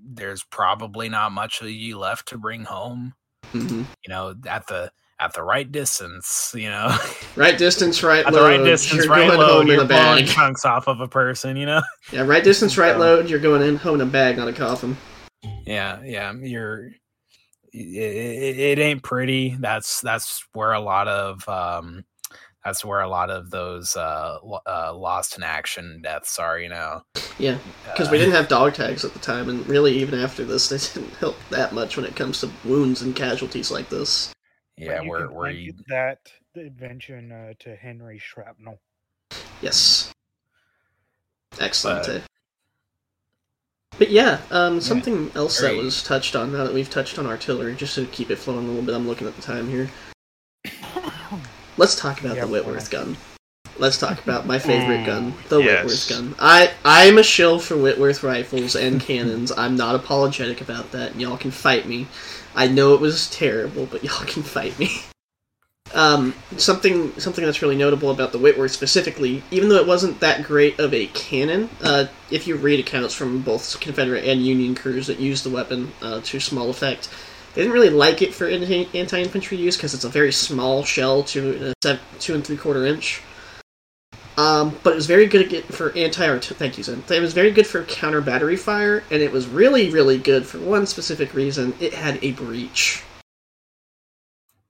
there's probably not much of you left to bring home hmm you know at the at the right distance you know Right distance, right at load. the right distance you're right going load you're blowing chunks off of a person you know Yeah, right distance, right So- load. You're going in home in a bag, not a coffin. yeah yeah you're it, it, it ain't pretty that's that's where a lot of um that's where a lot of those uh, uh lost in action deaths are you know Yeah, because we didn't have dog tags at the time, and really even after this, they didn't help that much when it comes to wounds and casualties like this. But yeah you where where you that the invention uh, to Henry Shrapnel. Yes. Excellent. But- eh? But yeah, um, something else that Very- was touched on now that we've touched on artillery, just to keep it flowing a little bit. I'm looking at the time here. Let's talk about Yeah, the Whitworth gun. Let's talk about my favorite gun, the yes. Whitworth gun. I I'm a shill for Whitworth rifles and cannons. I'm not apologetic about that. Y'all can fight me. I know it was terrible, but y'all can fight me. Um, something something that's really notable about the Whitworth specifically, even though it wasn't that great of a cannon, uh, if you read accounts from both Confederate and Union crews that used the weapon uh, to small effect, they didn't really like it for anti infantry use because it's a very small shell, two uh, two and three quarter inch. Um, but it was very good for anti Thank you, Zen. It was very good for counter battery fire, and it was really, really good for one specific reason. It had a breech.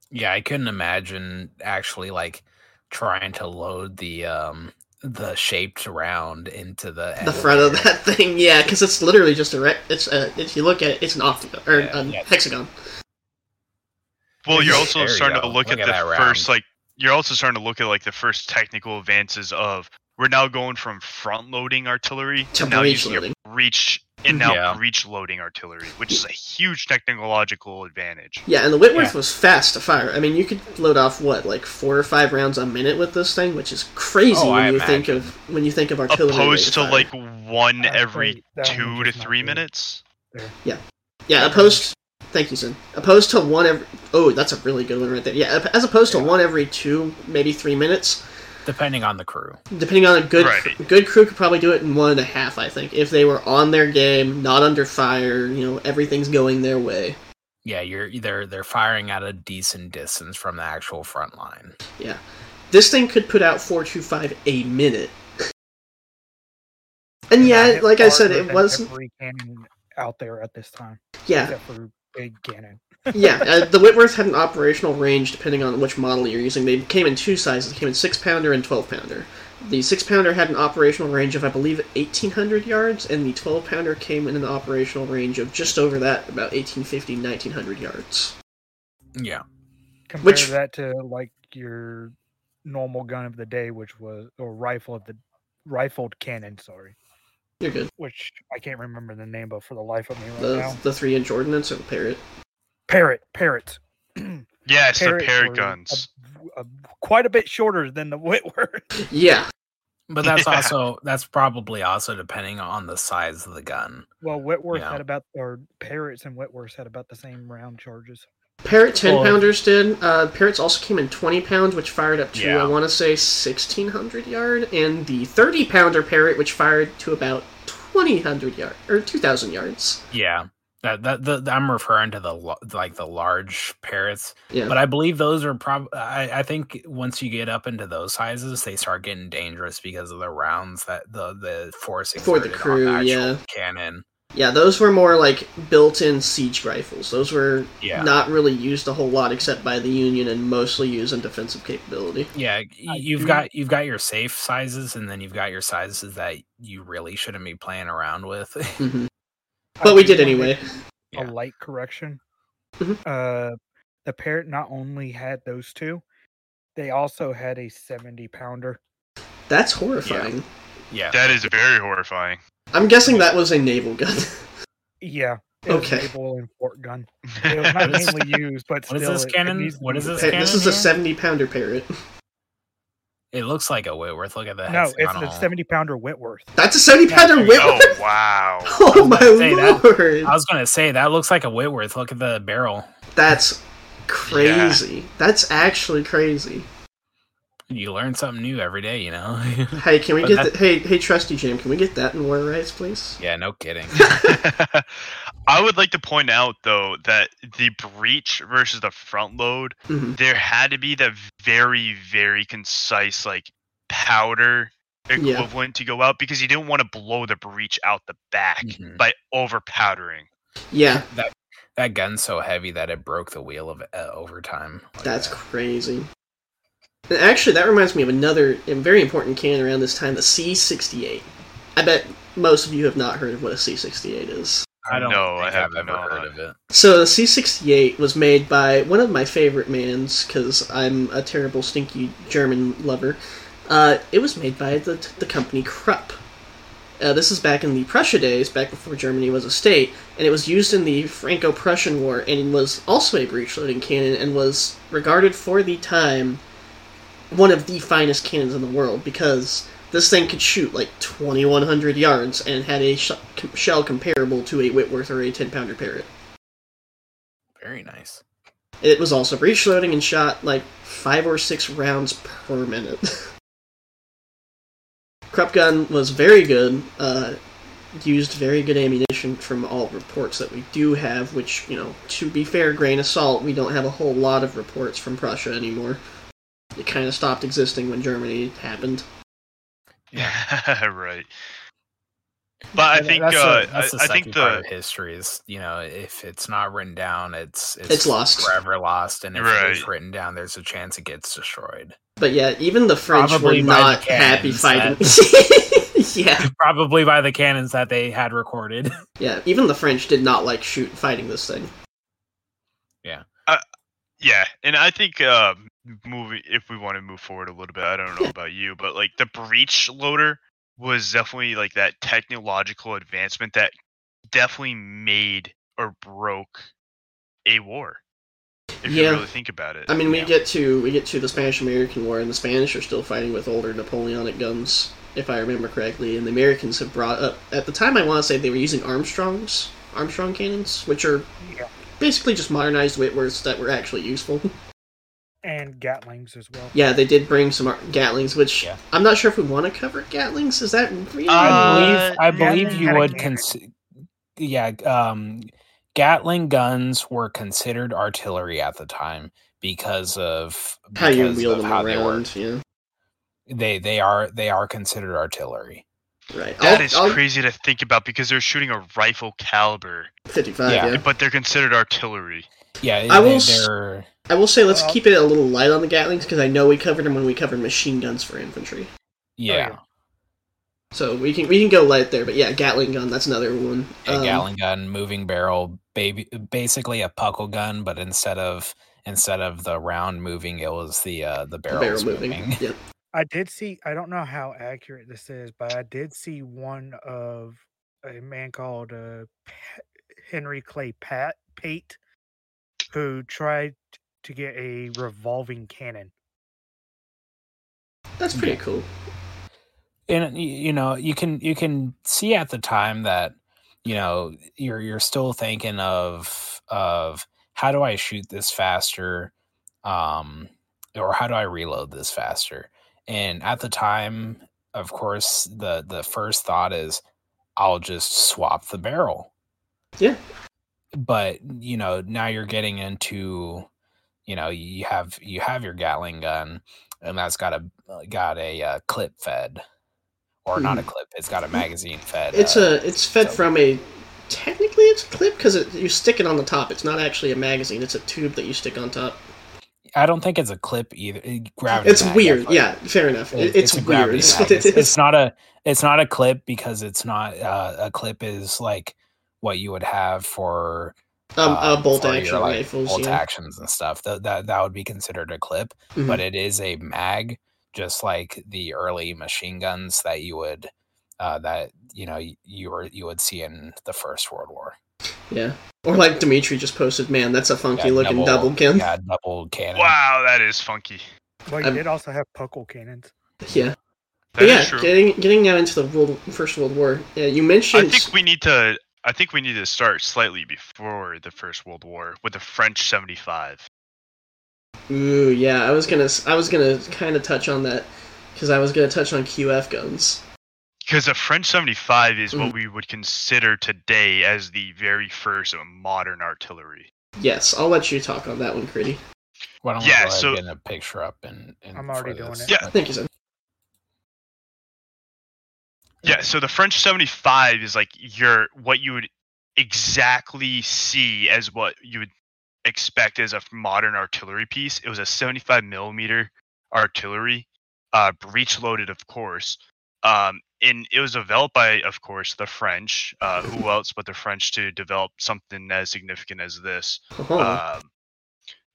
Yeah, I couldn't imagine actually like trying to load the um the shaped round into the The front of that thing, yeah, because it's literally just a. Rec- it's a. If you look at it, it's an octagon or Yeah, a yeah. hexagon. Well, you're There also you starting to look, Look at at the that first, round. like, you're also starting to look at like the first technical advances of we're now going from front loading artillery To now breech using loading. a and now mm-hmm. Yeah. breech loading artillery, which is a huge technological advantage. Yeah, and the Whitworth Yeah. was fast to fire. I mean, you could load off what, like four or five rounds a minute with this thing, which is crazy Oh, when I you think of when you think of artillery. rate Opposed of to fire. like one I'd every say that one two to three good. minutes. yeah, Yeah, opposed. Thank you, Sin. Opposed to one every. Oh, that's a really good one right there. Yeah, as opposed to one every two, maybe three minutes. depending on the crew. Depending on a good Right. good crew, could probably do it in one and a half. I think if they were on their game, not under fire, you know, everything's going their way. Yeah, you're they're they're firing at a decent distance from the actual front line. Yeah, this thing could put out four two five a minute. And I yeah, like I said, it wasn't. every cannon out there at this time, Yeah, except for big cannon. yeah. Uh, the Whitworth had an operational range depending on which model you're using. They came in two sizes. They came in six pounder and twelve pounder. The six pounder had an operational range of I believe eighteen hundred yards, and the twelve pounder came in an operational range of just over that, about 1850, 1900 yards. Yeah. Compare Which- that to like your normal gun of the day, which was or rifle of the rifled cannon. Sorry, You're good. which I can't remember the name of for the life of me right The now. the three inch ordnance or the parrott. Parrott, parrotts. Yeah, it's the Parrotts parrott guns. a- a- quite a bit shorter than the Whitworth. Yeah, But that's Yeah. also that's probably also depending on the size of the gun. Well, Whitworth Yeah. had about, or Parrotts and Whitworths had about the same round charges. Parrott 10 Well, pounders did. Uh, Parrotts also came in 20 pounds, which fired up to, Yeah. I want to say, 1600 yard, and the 30 pounder Parrott, which fired to about 2000 yard or 2000 yards. Yeah. That, that the, I'm referring to the lo- like the large parrotts, Yeah. but I believe those are probably. I, I think once you get up into those sizes, they start getting dangerous because of the rounds that the the force For the exerted on crew, actual yeah. cannon. Yeah, those were more like built in siege rifles. Those were Yeah, not really used a whole lot except by the Union and mostly used in defensive capability. yeah. You've got you've got your safe sizes, and then you've got your sizes that you really shouldn't be playing around with. hmm I But we did anyway. make Yeah. A light correction. Mhm. Uh, the Parrott not only had those two, they also had a 70 pounder. That's horrifying. yeah, That is very horrifying. I'm guessing that was a naval gun. Yeah. It was Okay. a naval and port gun. It was not mainly used, but what is still, this it- it cannon? needs to is this used. Hey, this cannon is a 70 pounder Parrott. it looks like a Whitworth. Look at that. No, it's a 70 pounder Whitworth. That's a 70 pounder Yeah. Whitworth. Oh wow. Oh my say that. lord. I was gonna say that looks like a Whitworth. Look at the barrel. That's crazy. That's actually crazy. You learn something new every day, you know. Hey, can we But get that- the, hey hey Trusty Jim, Can we get that in War Rights, please? yeah, no kidding. I would like to point out though that the breech versus the front load, hmm there had to be the very, very concise like powder Yeah. equivalent to go out because you didn't want to blow the breech out the back Mhm. by over powdering. Yeah, That gun's so heavy that it broke the wheel of uh, overtime. like that's that. crazy. And actually, that reminds me of another very important cannon around this time, the C68. I bet most of you have not heard of what a C68 is. I don't No, I have I've ever heard of it. So the C68 was made by one of my favorite mans, because I'm a terrible, stinky German lover. Uh, it was made by the, the company Krupp. Uh, this is back in the Prussia days, back before Germany was a state, and it was used in the Franco-Prussian War, and was also a breech-loading cannon, and was regarded for the time one of the finest cannons in the world, because this thing could shoot like 2,100 yards, and had a sh- shell comparable to a Whitworth or a 10-pounder Parrott. Very nice. It was also breech loading and shot like five or six rounds per minute. Krupp gun was very good. Uh, used very good ammunition from all reports that we do have. Which you know, to be fair, grain of salt, we don't have a whole lot of reports from Prussia anymore. It kind of stopped existing when Germany happened. Yeah, right. But I Yeah, think that's uh, the, that's the I, I think second part the of history is you know if it's not written down, it's it's, It's lost. forever lost, and if it Right. is written down, there's a chance it gets destroyed. But yeah, even the French Probably were by the not happy cannons fighting. yeah, Probably by the cannons that they had recorded. yeah. Even the French did not like shoot fighting this thing. Yeah. Uh, yeah, and I think uh, moving if we want to move forward a little bit, I don't know about you, but like the breech loader was definitely like that technological advancement that definitely made or broke a war. If Yeah. you really think about it. I mean, we Yeah. get to we get to the Spanish-American War, and the Spanish are still fighting with older Napoleonic guns, if I remember correctly. And the Americans have brought up at the time. I want to say they were using Armstrongs, Armstrong cannons, which are Yeah. basically just modernized Whitworths that were actually useful. and Gatlings as well. yeah, they did bring some Ar- Gatlings, which Yeah. I'm not sure if we want to cover Gatlings. Is that really? Uh, I believe I believe you would cannon. cons- yeah, um Gatling guns were considered artillery at the time because of how you because wheel of them how they Yeah, They they are they are considered artillery. right. That I'll- is I'll- crazy to think about because they're shooting a rifle caliber, 55. Yeah. yeah. but they're considered artillery. Yeah, I will they're I will say let's Well- keep it a little light on the Gatlings because I know we covered them when we covered machine guns for infantry. yeah. yeah. So we can we can go light there, but yeah, Gatling gun that's another one. a Um, Gatling gun, moving barrel, baby, basically a puckle gun, but instead of instead of the round moving, it was the uh, the the barrel moving. moving. Yeah, I did see. I don't know how accurate this is, but I did see one of a man called uh, Henry Clay Pat Pate, who tried to get a revolving cannon. that's pretty cool. and you know you can you can see at the time that you know you're you're still thinking of of how do I shoot this faster, um, or how do I reload this faster? And at the time, of course, the the first thought is I'll just swap the barrel. Yeah. But you know now you're getting into you know you have you have your Gatling gun and that's got a got a uh, clip fed or not a clip it's got a magazine fed. It's uh, a it's fed so- from a technically it's a clip because it, you stick it on the top. It's not actually a magazine. It's a tube that you stick on top. i don't think it's a clip either gravity It's mag, weird. Yeah, fair enough. It, it- it's, weird. gravity Is mag. what it it's, it's not a it's not a clip because it's not uh, a clip is like what you would have for um, uh, um, bolt for your, action like, rifles. bolt yeah. actions and stuff that, that that would be considered a clip Mhm. but it is a mag just like the early machine guns that you would uh, that you know y- you were you would see in the first world war Yeah. Or like Dimitri just posted, man, that's a funky Yeah, looking double, gun. yeah double cannon Wow, that is funky. Well, you I'm- did also have puckle cannons. Yeah. That But yeah, true. getting getting now into the world, First World War. Yeah, you mentioned. I think we need to. I think we need to start slightly before the First World War with the French 75. Ooh, yeah. I was gonna I was gonna kind of touch on that because I was gonna touch on QF guns. Because the French 75 is Mhm. what we would consider today as the very first modern artillery. Yes, I'll let you talk on that one, Critty. why don't we Yeah, go ahead so- and get a picture up and, and I'm already for doing this. it. Yeah. Thank you, son. Yeah, so the French 75 is like your what you would exactly see as what you would expect as a modern artillery piece. It was a 75 millimeter artillery, uh, breech loaded, of course. Um, and it was developed by, of course, the French. Uh, who else but the French to develop something as significant as this? Oh, Um,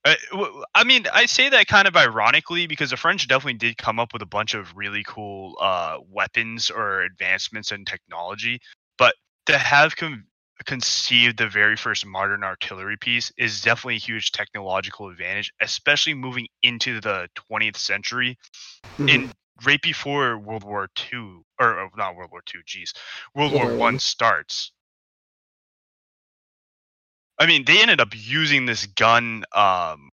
I, w- I mean, I say that kind of ironically because the French definitely did come up with a bunch of really cool uh, weapons or advancements in technology, but to have con- conceived the very first modern artillery piece is definitely a huge technological advantage, especially moving into the 20th century mhm. in right before World War II, or, or not World War II, geez, World War One. starts. I mean, they ended up using this gun um,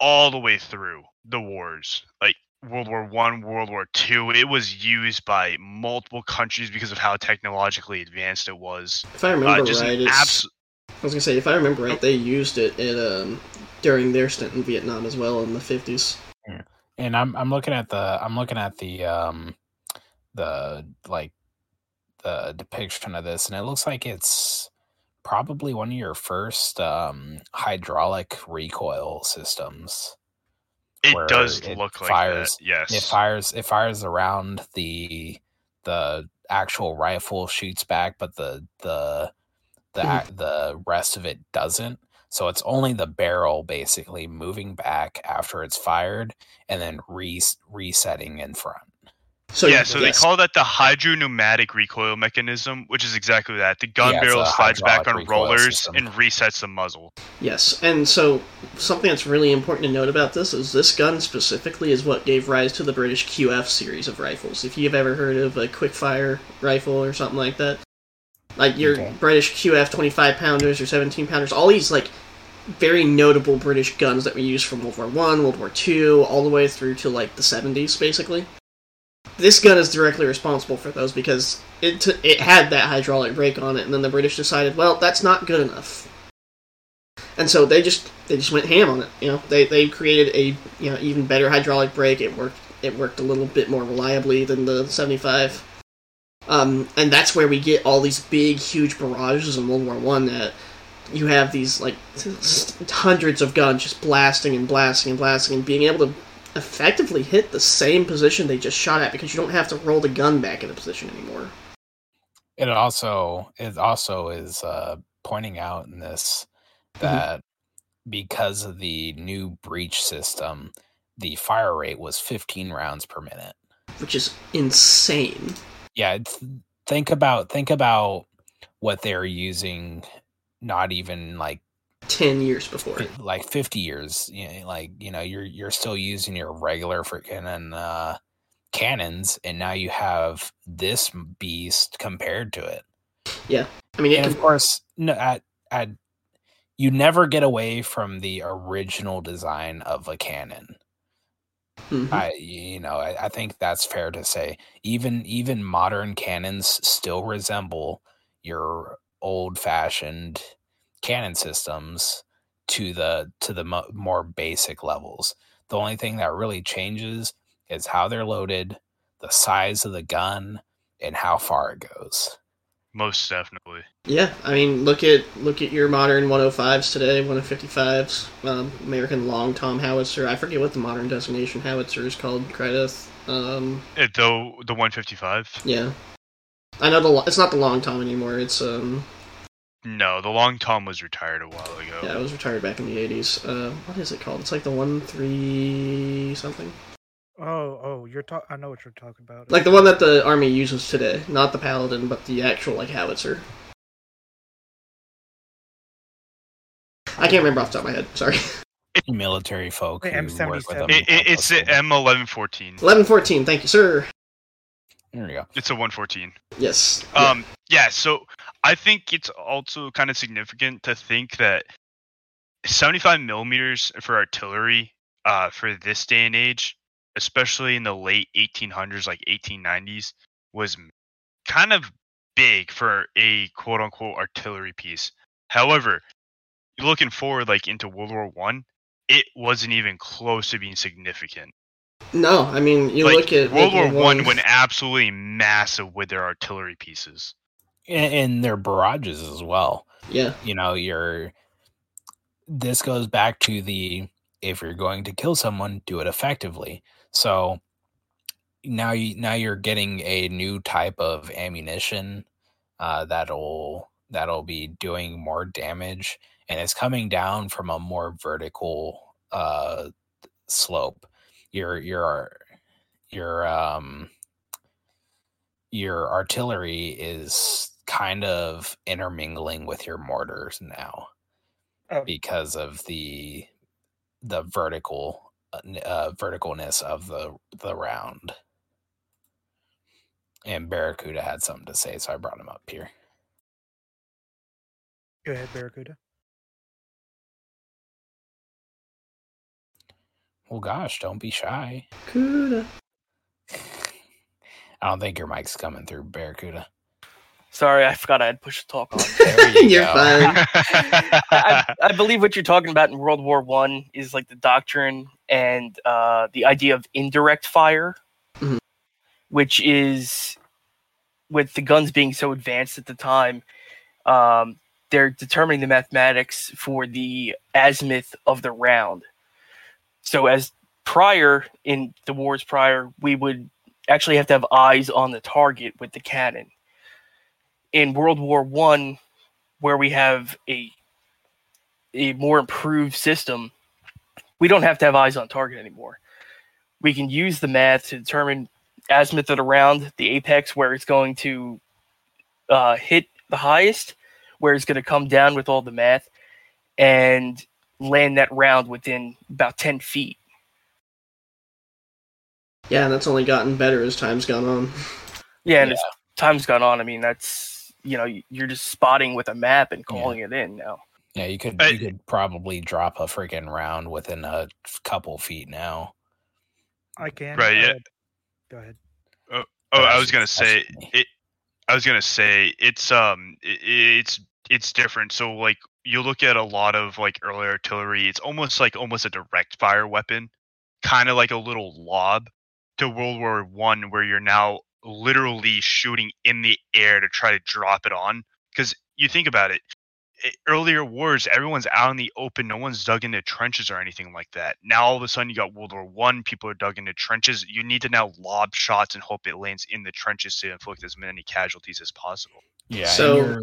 all the way through the wars, like World War One, World War Two. It was used by multiple countries because of how technologically advanced it was. if I remember Uh, just right, it's, abs- I was gonna say if I remember right, they used it in um during their stint in Vietnam as well in the fifties. And I'm I'm looking at the I'm looking at the um the like the depiction of this and it looks like it's probably one of your first um hydraulic recoil systems. It does it look like fires- that. Yes. It fires it fires around the the actual rifle shoots back but the the the ac- the rest of it doesn't. So it's only the barrel basically moving back after it's fired and then re- resetting in front. So yeah, so yes. they call that the hydropneumatic recoil mechanism, which is exactly that. The gun Yeah, barrel slides back on rollers system. and resets the muzzle. Yes, and so something that's really important to note about this is this gun specifically is what gave rise to the British QF series of rifles. If you've ever heard of a quick fire rifle or something like that, like your Okay. British QF 25 pounders or 17 pounders, all these like very notable British guns that we used from World War One, World War Two, all the way through to like the 70s, basically. This gun is directly responsible for those because it t- it had that hydraulic brake on it, and then the British decided, well, that's not good enough and so they just they just went ham on it. You know, they they created a you know even better hydraulic brake. It worked it worked a little bit more reliably than the seventy five. Um, and that's where we get all these big, huge barrages in World War One. That you have these like hundreds of guns just blasting and blasting and blasting, and being able to effectively hit the same position they just shot at because you don't have to roll the gun back into position anymore. It also it also is uh, pointing out in this Mm-hmm. that because of the new breech system, the fire rate was 15 rounds per minute. Which is insane. Yeah, it's, think about think about what they're using. Not even like Ten years before. like 50 years. You know, like you know, you're you're still using your regular freaking uh, cannons, and now you have this beast compared to it. Yeah i mean, can, of course, no, at at you never get away from the original design of a cannon. Mhm. I you know I, I think that's fair to say. Even even modern cannons still resemble your old fashioned cannon systems to the to the mo- more basic levels. The only thing that really changes is how they're loaded, the size of the gun, and how far it goes. Most definitely. Yeah, I mean, look at look at your modern 105s today, 155s, um, American long tom howitzer. I forget what the modern designation howitzer is called. Krideth. Um, It, though the 155. yeah, I know the lo- it's not the long tom anymore. It's um, No, the long tom was retired a while ago. yeah, it was retired back in the 80s. Uh, what is it called? It's like the one three something, Oh, oh, you're talking. I know what you're talking about. like the one that the army uses today, not the paladin, but the actual like howitzer. I can't remember off the top of my head. Sorry. Military folk The who work with M77. them. It, it, help it's us the with- M1114. Eleven fourteen. Thank you, sir. There we go. It's a 114. Yes. Um, yeah, so I think it's also kind of significant to think that 75 millimeters for artillery uh, for this day and age, especially in the late 1800s, like 1890s, was kind of big for a quote unquote artillery piece. However, looking forward like into World War One, it wasn't even close to being significant. No, I mean you like look at World War One went absolutely massive with their artillery pieces. And, and their barrages as well. Yeah, You know, you're. This goes back to the if you're going to kill someone, do it effectively. So now you now you're getting a new type of ammunition uh, that'll that'll be doing more damage, and it's coming down from a more vertical uh, slope. Your your your um your artillery is kind of intermingling with your mortars now Oh. because of the the vertical uh, uh, verticalness of the the round. And Barracuda had something to say, so I brought him up here. Go ahead, Barracuda. Well, gosh, don't be shy. Kuda. I don't think your mic's coming through, Barracuda. Sorry, I forgot I had push to talk on. You You're fine. I, I, I believe what you're talking about in World War One is like the doctrine and uh, the idea of indirect fire, Mhm. which is with the guns being so advanced at the time, um, they're determining the mathematics for the azimuth of the round. So as prior in the wars prior, we would actually have to have eyes on the target with the cannon. In World War One, where we have a a more improved system, we don't have to have eyes on target anymore. We can use the math to determine azimuth of the the apex where it's going to uh, hit the highest, where it's going to come down with all the math, and land that round within about ten feet. Yeah, and that's only gotten better as time's gone on. Yeah, and as time's gone on, I mean that's you know you're just spotting with a map and Yeah. calling it in now. Yeah, you could you could probably drop a freaking round within a couple feet now. I can. Right, yeah. Go ahead. Oh, But I was gonna say it. I was gonna say it's um i it's it's different. So like you look at a lot of like early artillery, it's almost like almost a direct fire weapon, kind of like a little lob to World War One, where you're now literally shooting in the air to try to drop it on. Because you think about it, earlier wars, everyone's out in the open, no one's dug into trenches or anything like that. Now all of a sudden you got World War One, people are dug into trenches. You need to now lob shots and hope it lands in the trenches to inflict as many casualties as possible. Yeah, So- you're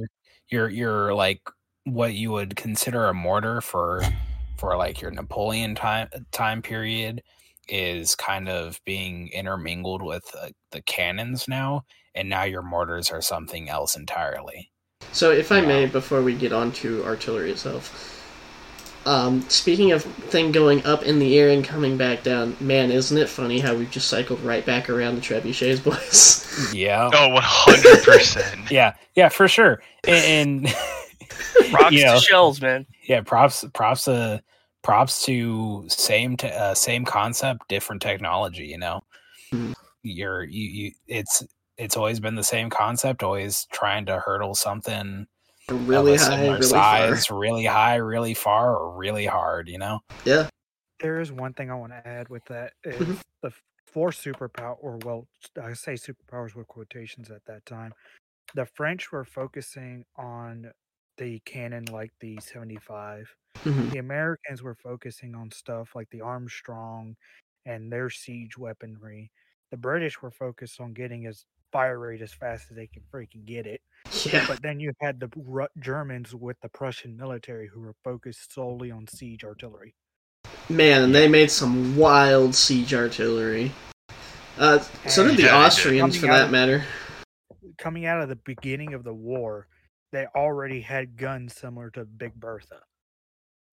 you're you're like what you would consider a mortar for for like your Napoleon time time period is kind of being intermingled with uh, the cannons now, and now your mortars are something else entirely. So, if I may, before we get on to artillery itself, um, speaking of thing going up in the air and coming back down, man, isn't it funny how we've just cycled right back around the trebuchets, boys? Yeah, Oh, Oh, one hundred percent. yeah, yeah, for sure. And, and Rocks you know, to shells, man. yeah, props, props, uh, props to same, te- uh, same concept, different technology. You know, Mhm. you're you, you, it's it's always been the same concept, always trying to hurdle something really high, really size, far. really high, really far, or really hard. You know, Yeah. There is one thing I want to add with that. Is Mhm. the four superpower, or well, I say superpowers with quotations at that time. The French were focusing on the cannon like the 75. Mhm. The Americans were focusing on stuff like the Armstrong and their siege weaponry. The British were focused on getting as fire rate as fast as they can freaking get it. Yeah. But then you had the Ru- Germans with the Prussian military who were focused solely on siege artillery. Man, and they made some wild siege artillery. Uh, so did the Yeah, they did. Austrians, for that of- matter. Coming out of the beginning of the war, they already had guns similar to Big Bertha,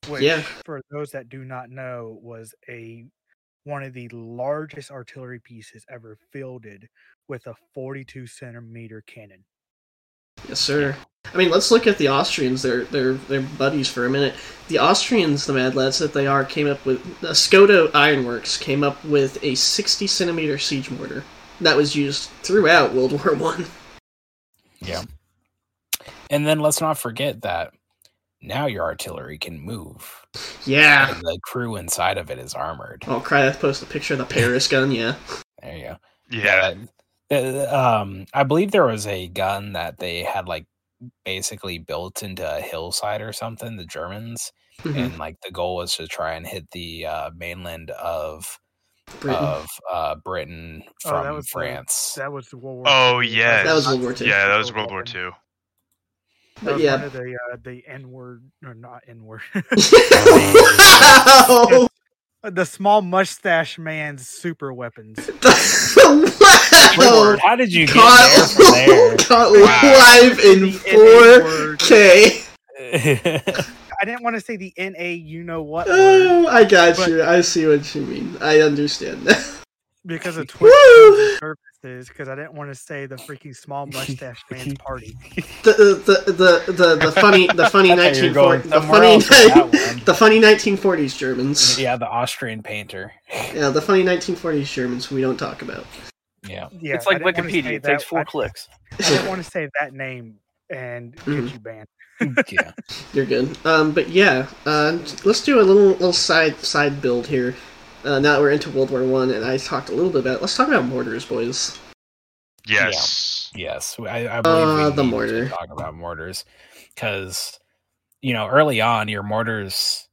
which, Yeah. for those that do not know, was a one of the largest artillery pieces ever fielded with a 42 centimeter cannon. Yes, sir. I mean, let's look at the Austrians. They're they're they're buddies for a minute. The Austrians, the mad lads that they are, came up with uh, Skoda Ironworks came up with a 60 centimeter siege mortar that was used throughout World War One. yeah. And then let's not forget that now your artillery can move. Yeah. and the crew inside of it is armored. Oh, cry! I post a picture of the Paris gun. Yeah. There you go. Yeah. that- uh, um, I believe there was a gun that they had like basically built into a hillside or something. The Germans, Mhm. and like the goal was to try and hit the uh, mainland of Britain. of uh, Britain Oh, that from was the- France. That was the World War. Oh, II. yeah. That was World War Two. Yeah, that was World War. Two. That was yeah. one of the uh, the N word or not N word. wow! the small mustache man's super weapons. wow! How did you get Caught, there from there? caught Wow. live in The NA word. 4K. I didn't want to say the N A you know what word Oh, I got But- you. I see what you mean. I understand that. because of Woo! Twitch purposes because I didn't want to say the freaking small mustache man's party. The the the the, the funny the funny I thought you were 1940 the funny else with that one. the funny 1940s Germans. yeah, the Austrian painter. Yeah, the funny 1940s Germans we don't talk about. Yeah. Yeah, it's like I didn't wanna Wikipedia. It takes four I- clicks. I didn't want to say that name and get Mhm. you banned. Yeah. You're good. Um, but yeah, uh, let's do a little little side side build here. Uh, now that we're into World War One, and I talked a little bit about. it. Let's talk about mortars, boys. Yes. Yes, I, I believe we Uh, the need mortar. to talk about mortars because you know early on your mortars,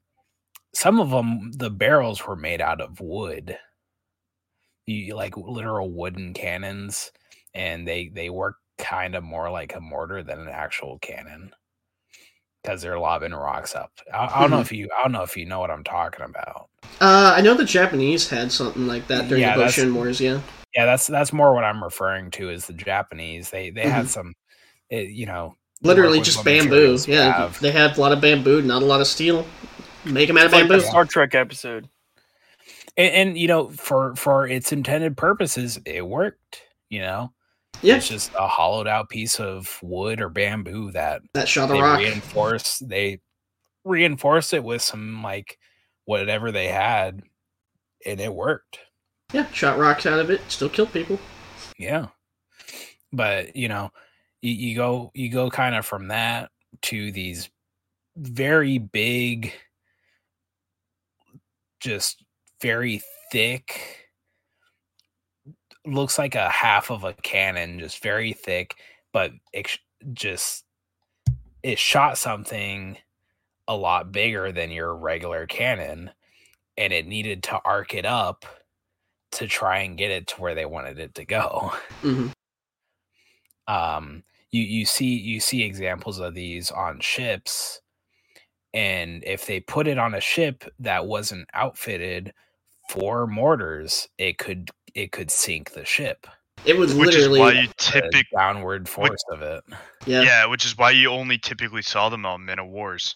some of them the barrels were made out of wood, you like literal wooden cannons, and they they work kind of more like a mortar than an actual cannon because they're lobbing rocks up. I, I don't know Mhm. if you I don't know if you know what I'm talking about. Uh, I know the Japanese had something like that during Yeah, the that's- Boshin Wars. Yeah. Yeah, that's that's more what I'm referring to is the Japanese. They they had Mhm. some, it, you know, Literally just bamboo. Yeah, have. they had a lot of bamboo, not a lot of steel. Make them out of It's bamboo. the Star Trek episode. and, and you know for for its intended purposes it worked you know Yeah, it's just a hollowed out piece of wood or bamboo that that shot a they rock. reinforce they reinforce it with some like whatever they had and it worked Yeah, shot rocks out of it, still killed people. yeah but you know you, you go you go kind of from that to these very big just very thick looks like a half of a cannon just very thick but it just it shot something a lot bigger than your regular cannon and it needed to arc it up to try and get it to where they wanted it to go hmm um you you see you see examples of these on ships and if they put it on a ship that wasn't outfitted for mortars it could it could sink the ship It was Which is literally why you the typically downward force of it yeah, yeah. which is why you only typically saw them on Men of Wars.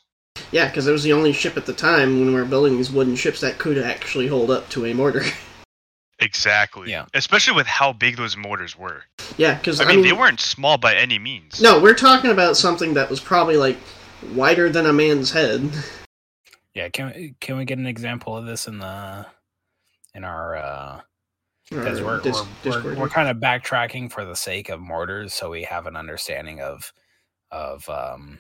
Yeah, because it was the only ship at the time when we were building these wooden ships that could actually hold up to a mortar. Exactly. Yeah. Especially with how big those mortars were. yeah, because I mean, they weren't small by any means. No, we're talking about something that was probably like wider than a man's head. yeah can we can we get an example of this in the in our uh because Or we're, dis- we're, we're, we're kind of backtracking for the sake of mortars so we have an understanding of of um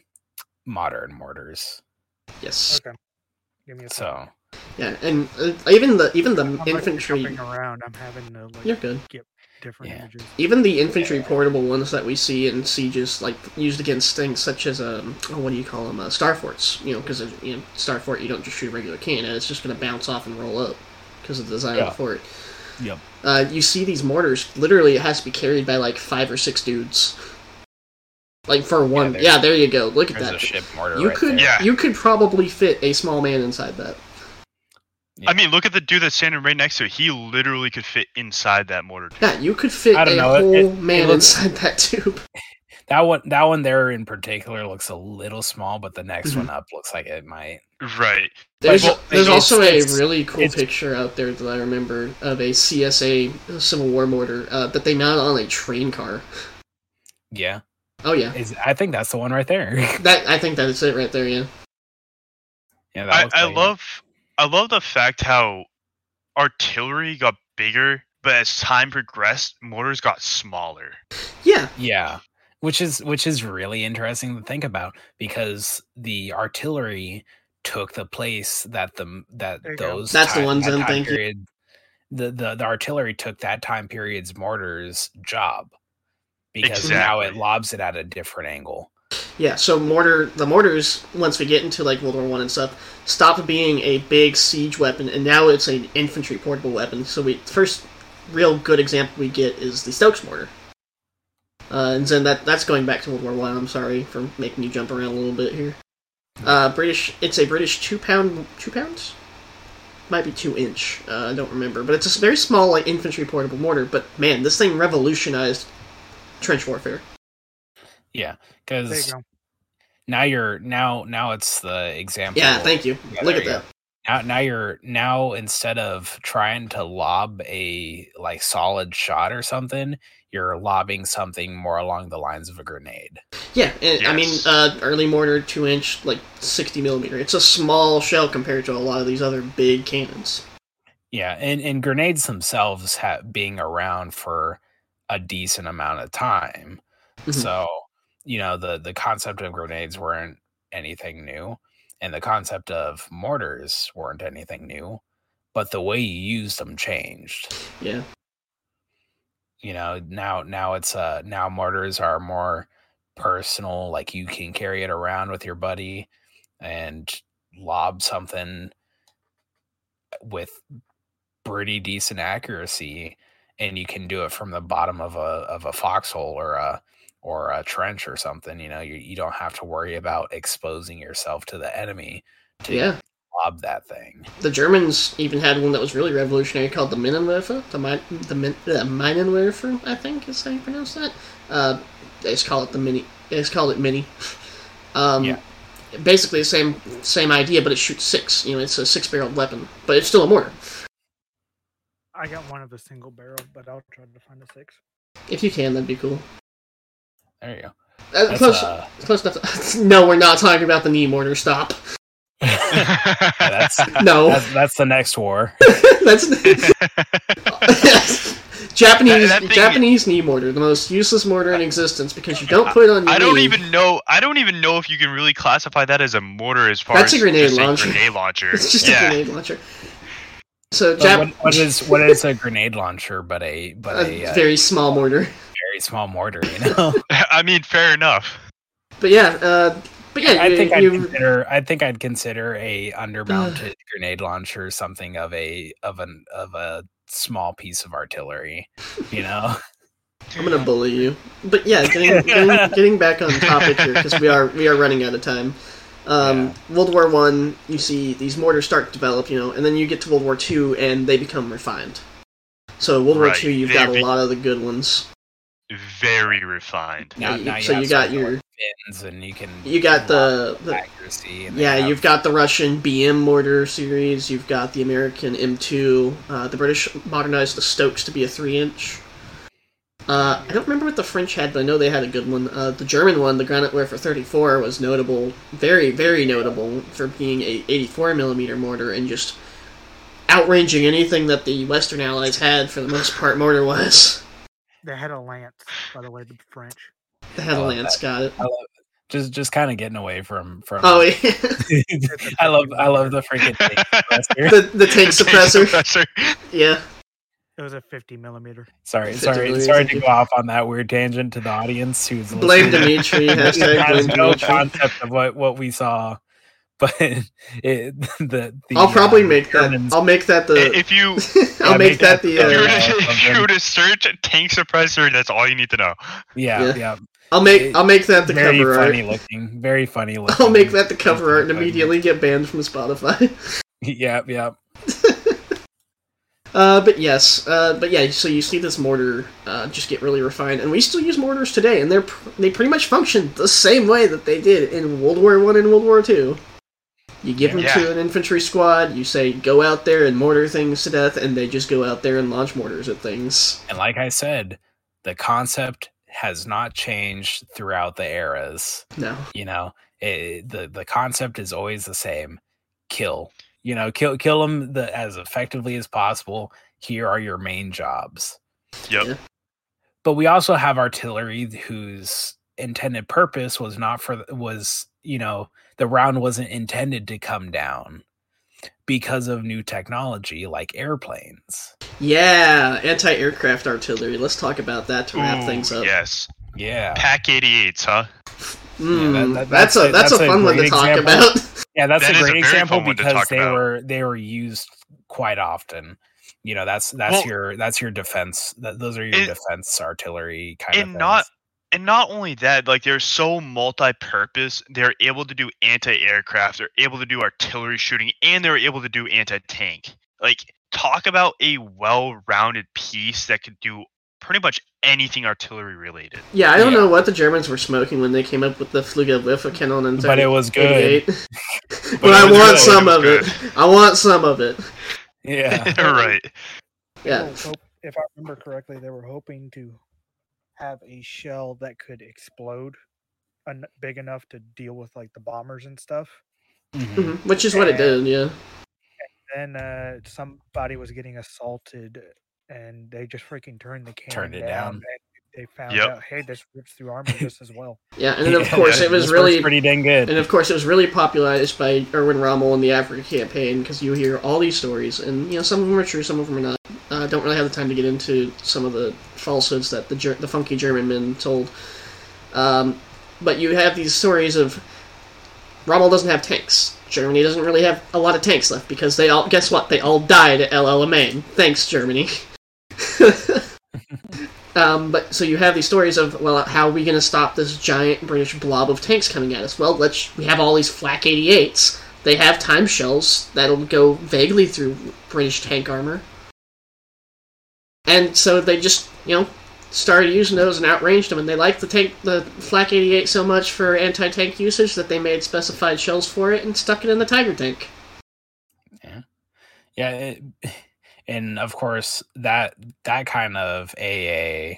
modern mortars yes, Okay. Give me a second. so yeah, and uh, even the even the I'm like infantry. jumping around. I'm having to like You're good. different Yeah. images. Even the infantry portable ones that we see in sieges, like used against things such as um, oh, what do you call them? Uh, star forts. You know, because you know, star fort, you don't just shoot a regular cannon; it's just going to bounce off and roll up because of the design Yeah. of the fort. Yep. Uh, you see these mortars. Literally, it has to be carried by like five or six dudes. Like for one, there's- yeah, there you go. Look at there's a that. ship mortar You right could, there. Yeah. you could probably fit a small man inside that. I mean, look at the dude that's standing right next to it. He literally could fit inside that mortar. Yeah, you could fit I a don't know, whole it- it man looks- inside that tube. That one, that one there in particular looks a little small, but the next Mhm. one up looks like it might. Right. There's well, there's also a really cool picture out there that I remember of a CSA Civil War mortar uh, that they mounted on a train car. Yeah, Oh yeah, is I think that's the one right there. that I think that is it right there. Yeah, yeah, that I, I love I love the fact how artillery got bigger, but as time progressed, mortars got smaller. yeah, Yeah, which is which is really interesting to think about because the artillery took the place that the that There you go. those That's the ones that I'm time thinking. period- the, the the artillery took that time period's mortar's job because now it lobs it at a different angle. yeah. So mortar, the mortars, once we get into like World War One and stuff, stopped being a big siege weapon, and now it's an infantry portable weapon. So we first real good example we get is the Stokes mortar. Uh, and then that that's going back to World War One. I'm sorry for making you jump around a little bit here. Uh, British. It's a British two pound two pounds. Might be two inch. Uh, I don't remember, but it's a very small like infantry portable mortar. But man, this thing revolutionized trench warfare. Yeah, There you because now you're now now it's the example. Yeah, thank you. Yeah, Look at you that. now now you're now instead of trying to lob a like solid shot or something you're lobbing something more along the lines of a grenade Yeah, and I mean, uh, early mortar, two inch, like sixty millimeter. It's a small shell compared to a lot of these other big cannons. yeah and and grenades themselves ha- being around for a decent amount of time. Mhm. So, you know, the the concept of grenades weren't anything new, and the concept of mortars weren't anything new, but the way you used them changed. Yeah. You know, now now it's uh now mortars are more personal, like you can carry it around with your buddy and lob something with pretty decent accuracy and you can do it from the bottom of a of a foxhole or a or a trench or something you know you, you don't have to worry about exposing yourself to the enemy to Yeah. lob that thing The Germans even had one that was really revolutionary called the Minenwerfer. The Min- the, Min- the Minenwerfer, I think is how you pronounce that. Uh, they just call it the mini. They just call it mini. Um, Yeah. Basically the same same idea, but it shoots six. You know, it's a six barreled weapon, but it's still a mortar. I got one of the single barrel, but I'll try to find a six. If you can, that'd be cool. there you go Uh, That's, close, uh, close enough. To, no, we're not talking about the knee mortar. Stop. that's No, that's, that's the next war that's Japanese That- that Japanese knee mortar, the most useless mortar in existence because you don't put it on your I don't knee. even know. I don't even know if you can really classify that as a mortar as far as That's a grenade just launcher. grenade launcher. It's just yeah. a grenade launcher. So Jap- what, what is what is a grenade launcher but a but a, a uh, very small mortar. very small mortar you know I mean, fair enough. But yeah, uh, but yeah, I you, think I'd consider. I think I'd consider a undermounted grenade launcher something of a of an of a small piece of artillery. You know, I'm gonna bully you. But yeah, getting getting, getting back on topic here because we are we are running out of time. Um, World War One, you see these mortars start to develop, you know, and then you get to World War Two, and they become refined. So World War Right, Two, you've they got a lot of the good ones. Very refined. now, you- now you so you got your- like fins, and you can You got the, the accuracy. And yeah, have- you've got the Russian BM mortar series. You've got the American M2. Uh, the British modernized the Stokes to be a three inch. Uh, I don't remember what the French had, but I know they had a good one. Uh, the German one, the Granatwerfer 34, was notable, very, very notable for being a 84 millimeter mortar and just outranging anything that the Western Allies had for the most part, mortar wise. They had a lance, by the way, the French. They had I a love lance, that. got it. I love just just kind of getting away from from. Oh yeah, I love I love the freaking tank suppressor. the the tank Tank suppressor. suppressor. Yeah, It was a 50 millimeter. Sorry, 50 sorry, million, sorry to go off on that weird tangent to the audience who's blame listening. Dimitri. Hashtag has blame no Dimitri. concept of what what we saw, but it, the, the I'll probably um, make that. I'll make that the. if you I'll Yeah, make make that that the. if you Uh, uh, to, of if you were to search tank suppressor, that's all you need to know. yeah, Yeah. yeah, I'll make. I'll make that the very cover art. funny looking, very funny looking. I'll make that the cover art and Funny. immediately get banned from Spotify. yeah, yeah. Uh, but yes, uh, but yeah. So you see this mortar uh, just get really refined, and we still use mortars today, and they're pr- they pretty much function the same way that they did in World War One and World War Two. You give them Yeah. to an infantry squad. You say, "Go out there and mortar things to death," and they just go out there and launch mortars at things. And like I said, the concept has not changed throughout the eras. No, You know, it, the the concept is always the same: kill. You know, kill kill them the, as effectively as possible. Here are your main jobs. Yep. But we also have artillery whose intended purpose was not for was you know the round wasn't intended to come down because of new technology like airplanes. yeah, anti-aircraft artillery. Let's talk about that to wrap Ooh, things up. Yes. Yeah. Flak 88s, huh? Mm, Yeah, that- that- that's, that's a a- that's, that's a a fun one to great talk example. about. Yeah, that's That a is a great example fun one to because they about. were they were used quite often. You know, that's that's Well- your that's your defense. That, those are your And- defense artillery kind of and things. not- And not only that, like they're so multi-purpose. They're able to do anti-aircraft. They're able to do artillery shooting, and they're able to do anti-tank. Like talk about a well-rounded piece that could do pretty much anything artillery related. Yeah, I don't Yeah. know what the Germans were smoking when they came up with the Flugabwehr cannon in But it was good. 38. but, But it I want good. some It of was it. I want some of it. yeah, right. Yeah. They were hope- if I remember correctly, they were hoping to have a shell that could explode en- big enough to deal with like the bombers and stuff. Mhm. Mhm, Which is what it did, yeah. Then uh, somebody was getting assaulted, and they just freaking turned the cannon Turned it down. and they found Yep. out, hey, this rips through armor just as well. Yeah, and of Yeah, course this- it was really pretty dang good. And of course, it was really popularized by Erwin Rommel in the Africa campaign because you hear all these stories, and you know some of them are true, some of them are not. I uh, don't really have the time to get into some of the falsehoods that the Ger- the funky German men told. Um, but you have these stories of Rommel doesn't have tanks. Germany doesn't really have a lot of tanks left because they all guess what? They all died at El Alamein. Thanks, Germany. Um, but so you have these stories of well, how are we going to stop this giant British blob of tanks coming at us? Well, let's we have all these flak 88s. They have time shells that'll go vaguely through British tank armor, and so they just you know started using those and outranged them. And they liked the tank, the flak 88 so much for anti-tank usage that they made specified shells for it and stuck it in the Tiger tank. Yeah, it, and of course that that kind of AA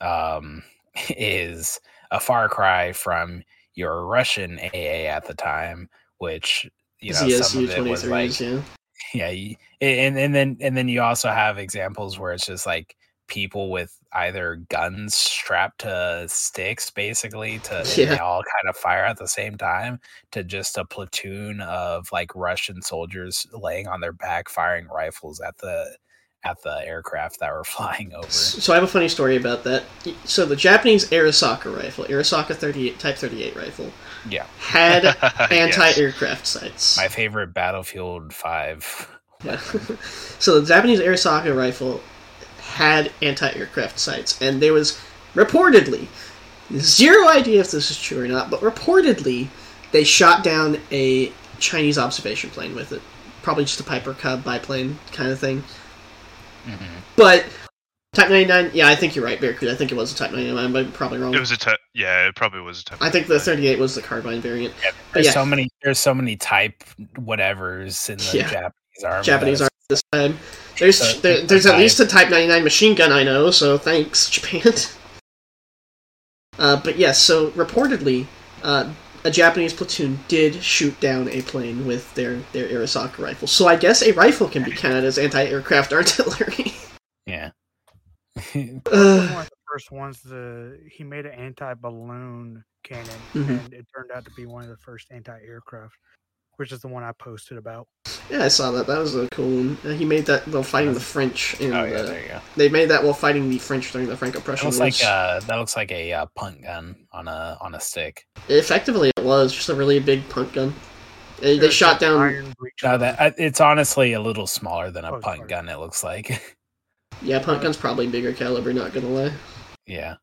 um, is a far cry from your Russian AA at the time, which you know some of it was like yeah. yeah, and and then and then you also have examples where it's just like people with either guns strapped to sticks basically to Yeah. all kind of fire at the same time to just a platoon of like Russian soldiers laying on their back firing rifles at the at the aircraft that were flying over. So I have a funny story about that. So the Japanese Arisaka rifle, Arisaka 38 Type 38 rifle, Yeah. had anti-aircraft sights. My favorite Battlefield 5 Yeah. so the Japanese Arisaka rifle had anti-aircraft sights, and there was reportedly zero idea if this is true or not, but reportedly they shot down a Chinese observation plane with it, probably just a Piper Cub biplane kind of thing. Mhm. But Type 99, yeah, I think you're right, Barracuda. I think it was a Type 99, but I'm probably wrong. It was a type. Yeah, it probably was a type. I think the 38 was the carbine variant. There's yeah. so many there's so many type whatevers in the Yeah. Japanese army. Japanese army this time. There's So, there, there's at least a Type 99 machine gun I know, so thanks Japan. Uh, but yes, so reportedly, uh, a Japanese platoon did shoot down a plane with their their Arisaka rifle. So I guess a rifle can be counted as anti-aircraft artillery. Yeah. He was Ugh. one of the first ones to he made an anti-balloon cannon, Mhm. and it turned out to be one of the first anti-aircraft, which is the one I posted about. yeah, I saw that. That was a cool one. Uh, he made that while fighting the French, and oh yeah, uh, there you go. they made that while fighting the French during the Franco-Prussian looks Wars. like uh that looks like a uh, punt gun on a on a stick. Effectively, it was just a really big punt gun. They, they shot down. iron No, that uh, it's honestly a little smaller than a Oh, punt sorry. gun. It looks like. Yeah, punt gun's probably bigger caliber. Not gonna lie. yeah.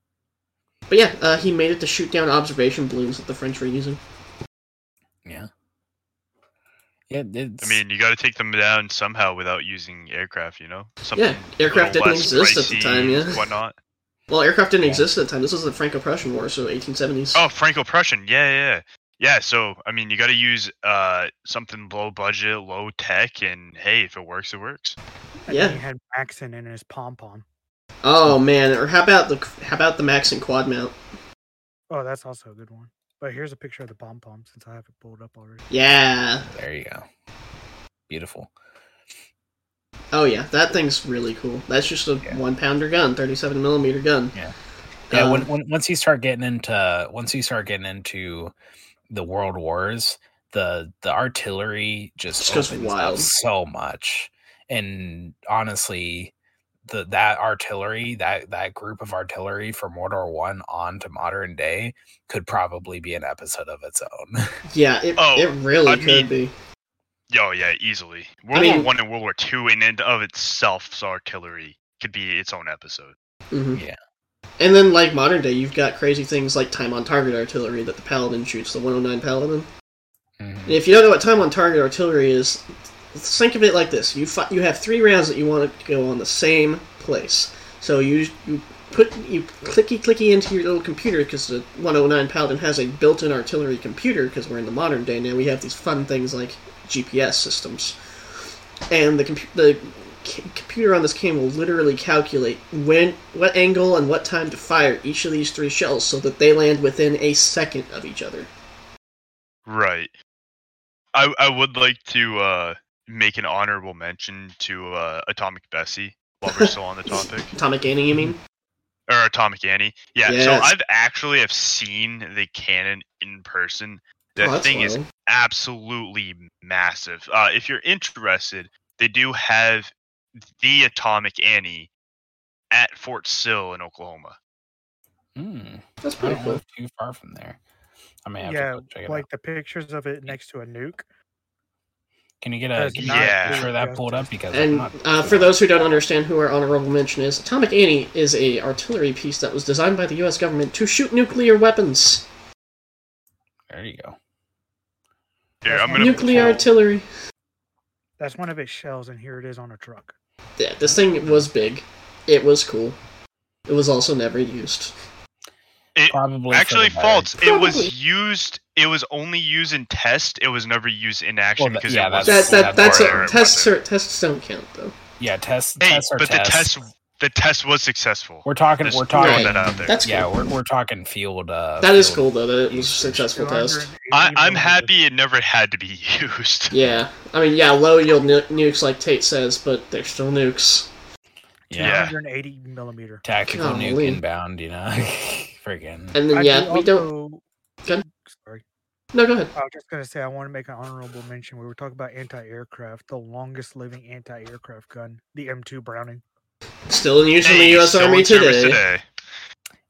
But yeah, uh, he made it to shoot down observation balloons that the French were using. Yeah. Yeah. It's, I mean, you got to take them down somehow without using aircraft. You know, Something Yeah, aircraft didn't exist at the time, yeah. whatnot. Well, aircraft didn't Yeah. exist at the time. This was the Franco-Prussian War, so 1870s. Oh, Franco-Prussian. Yeah, yeah, yeah. Yeah, so I mean, you got to use uh something low budget, low tech, and hey, if it works, it works. And yeah. he had Maxim in his pom pom. Oh man, or how about the how about the Maxson quad mount? Oh, that's also a good one. But here's a picture of the pom pom since I have it pulled up already. Yeah. There you go. Beautiful. Oh yeah, that thing's really cool. That's just a Yeah. one pounder gun, 37 millimeter gun. Yeah. Yeah. Um, when, when once you start getting into once you start getting into the world wars, the the artillery just, Just goes opens wild. up so much. And honestly, the that artillery, that that group of artillery from World War One on to modern day could probably be an episode of its own. yeah, it, Oh, it really I could mean- be. Oh yeah, easily. World mean- War One and World War Two, in and of itself, artillery could be its own episode. hmm Yeah. And then, like modern day, you've got crazy things like time on target artillery that the Paladin shoots, the 109 Paladin. Mhm. And if you don't know what time on target artillery is, think of it like this: you fi- you have three rounds that you want to go on the same place. So you you put you clicky clicky into your little computer because the 109 Paladin has a built-in artillery computer. Because we're in the modern day now, we have these fun things like GPS systems, and the the c- computer on this can will literally calculate when what angle and what time to fire each of these three shells so that they land within a second of each other. Right. I I would like to uh make an honorable mention to uh Atomic Bessie while we're still on the topic. Atomic Annie, you mean? or Atomic Annie. Yeah, so I've actually have seen the cannon in person. The Oh, that's thing is absolutely massive. Uh, if you're interested, they do have the Atomic Annie at Fort Sill in Oklahoma. Hmm. That's I pretty don't cool. live too far from there. I may have yeah, to check it like out. the pictures of it next to a nuke. Can you get a does can you not get a Yeah. picture of that pulled up because And not uh, for those who don't understand who our honorable mention is, Atomic Annie is a artillery piece that was designed by the U.S. government to shoot nuclear weapons. there you go. Here, That's I'm gonna Nuclear pull- artillery. That's one of its shells, and here it is on a truck. Yeah, this thing was big. It was cool. It was also never used. It Probably actually the better. false. It Probably. was used. It was only used in test. It was never used in action Well, because yeah, it was that's- That, that that's that's a, where tests are, tests don't count though. Yeah, tests Hey, tests are but tests. the test the test was successful. We're talking Just we're talking Right. that out there. That's yeah, cool. we're, we're talking field uh That is field cool though that it was a successful test. I, I'm happy it never had to be used. Yeah, I mean yeah, low yield nu- nukes like Tate says, but they're still nukes. Yeah. 280 millimeter. Tactical nuke Golly. inbound, you know. Friggin' And then yeah, do we don't. Also- Good. Sorry. No, go ahead. I was just gonna say I want to make an honorable mention. We were talking about anti-aircraft. The longest living anti-aircraft gun, the M2 Browning. Still in use in the U.S. Army in service today.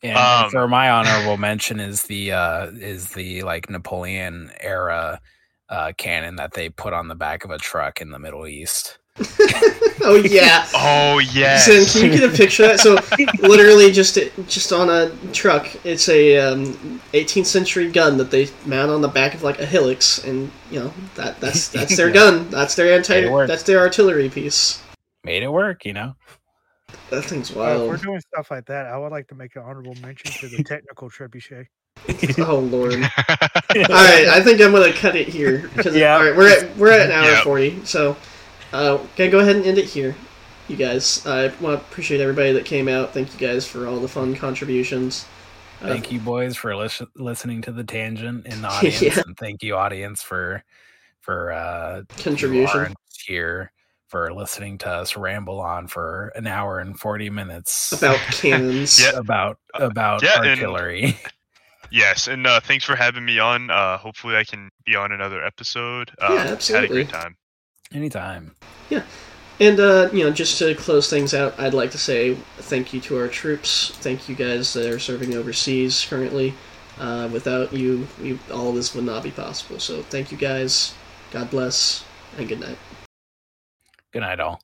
And Um, for my honorable mention is the uh is the like Napoleon era uh cannon that they put on the back of a truck in the Middle East. oh yeah. Oh yeah. Zen, can you get a picture of that? So literally just just on a truck, it's a um, 18th century gun that they mount on the back of like a Hilux, and you know that that's that's their Yeah. gun. That's their anti. Made. That's their artillery piece. Made it work, you know. That thing's Uh, if we're doing stuff like that, I would like to make an honorable mention to the technical trebuchet. oh lord. All right, I think I'm gonna cut it here because Yeah. all right, we're at we're at an hour Yep. forty. So, uh, gonna go ahead and end it here, you guys. I want to appreciate everybody that came out. Thank you guys for all the fun contributions. Uh, Thank you boys for lis- listening to the tangent in the audience Yeah. and thank you audience for for uh contribution. here for listening to us ramble on for an hour and 40 minutes about cannons. Yeah. about about Yeah, and- artillery. yes, and uh, thanks for having me on. Uh, hopefully, I can be on another episode. Uh, Yeah, Had a great time. Anytime. Yeah. And uh, you know, just to close things out, I'd like to say thank you to our troops. Thank you guys that are serving overseas currently. Uh, without you, we, all this would not be possible. So thank you guys. God bless, and good night. Good night all.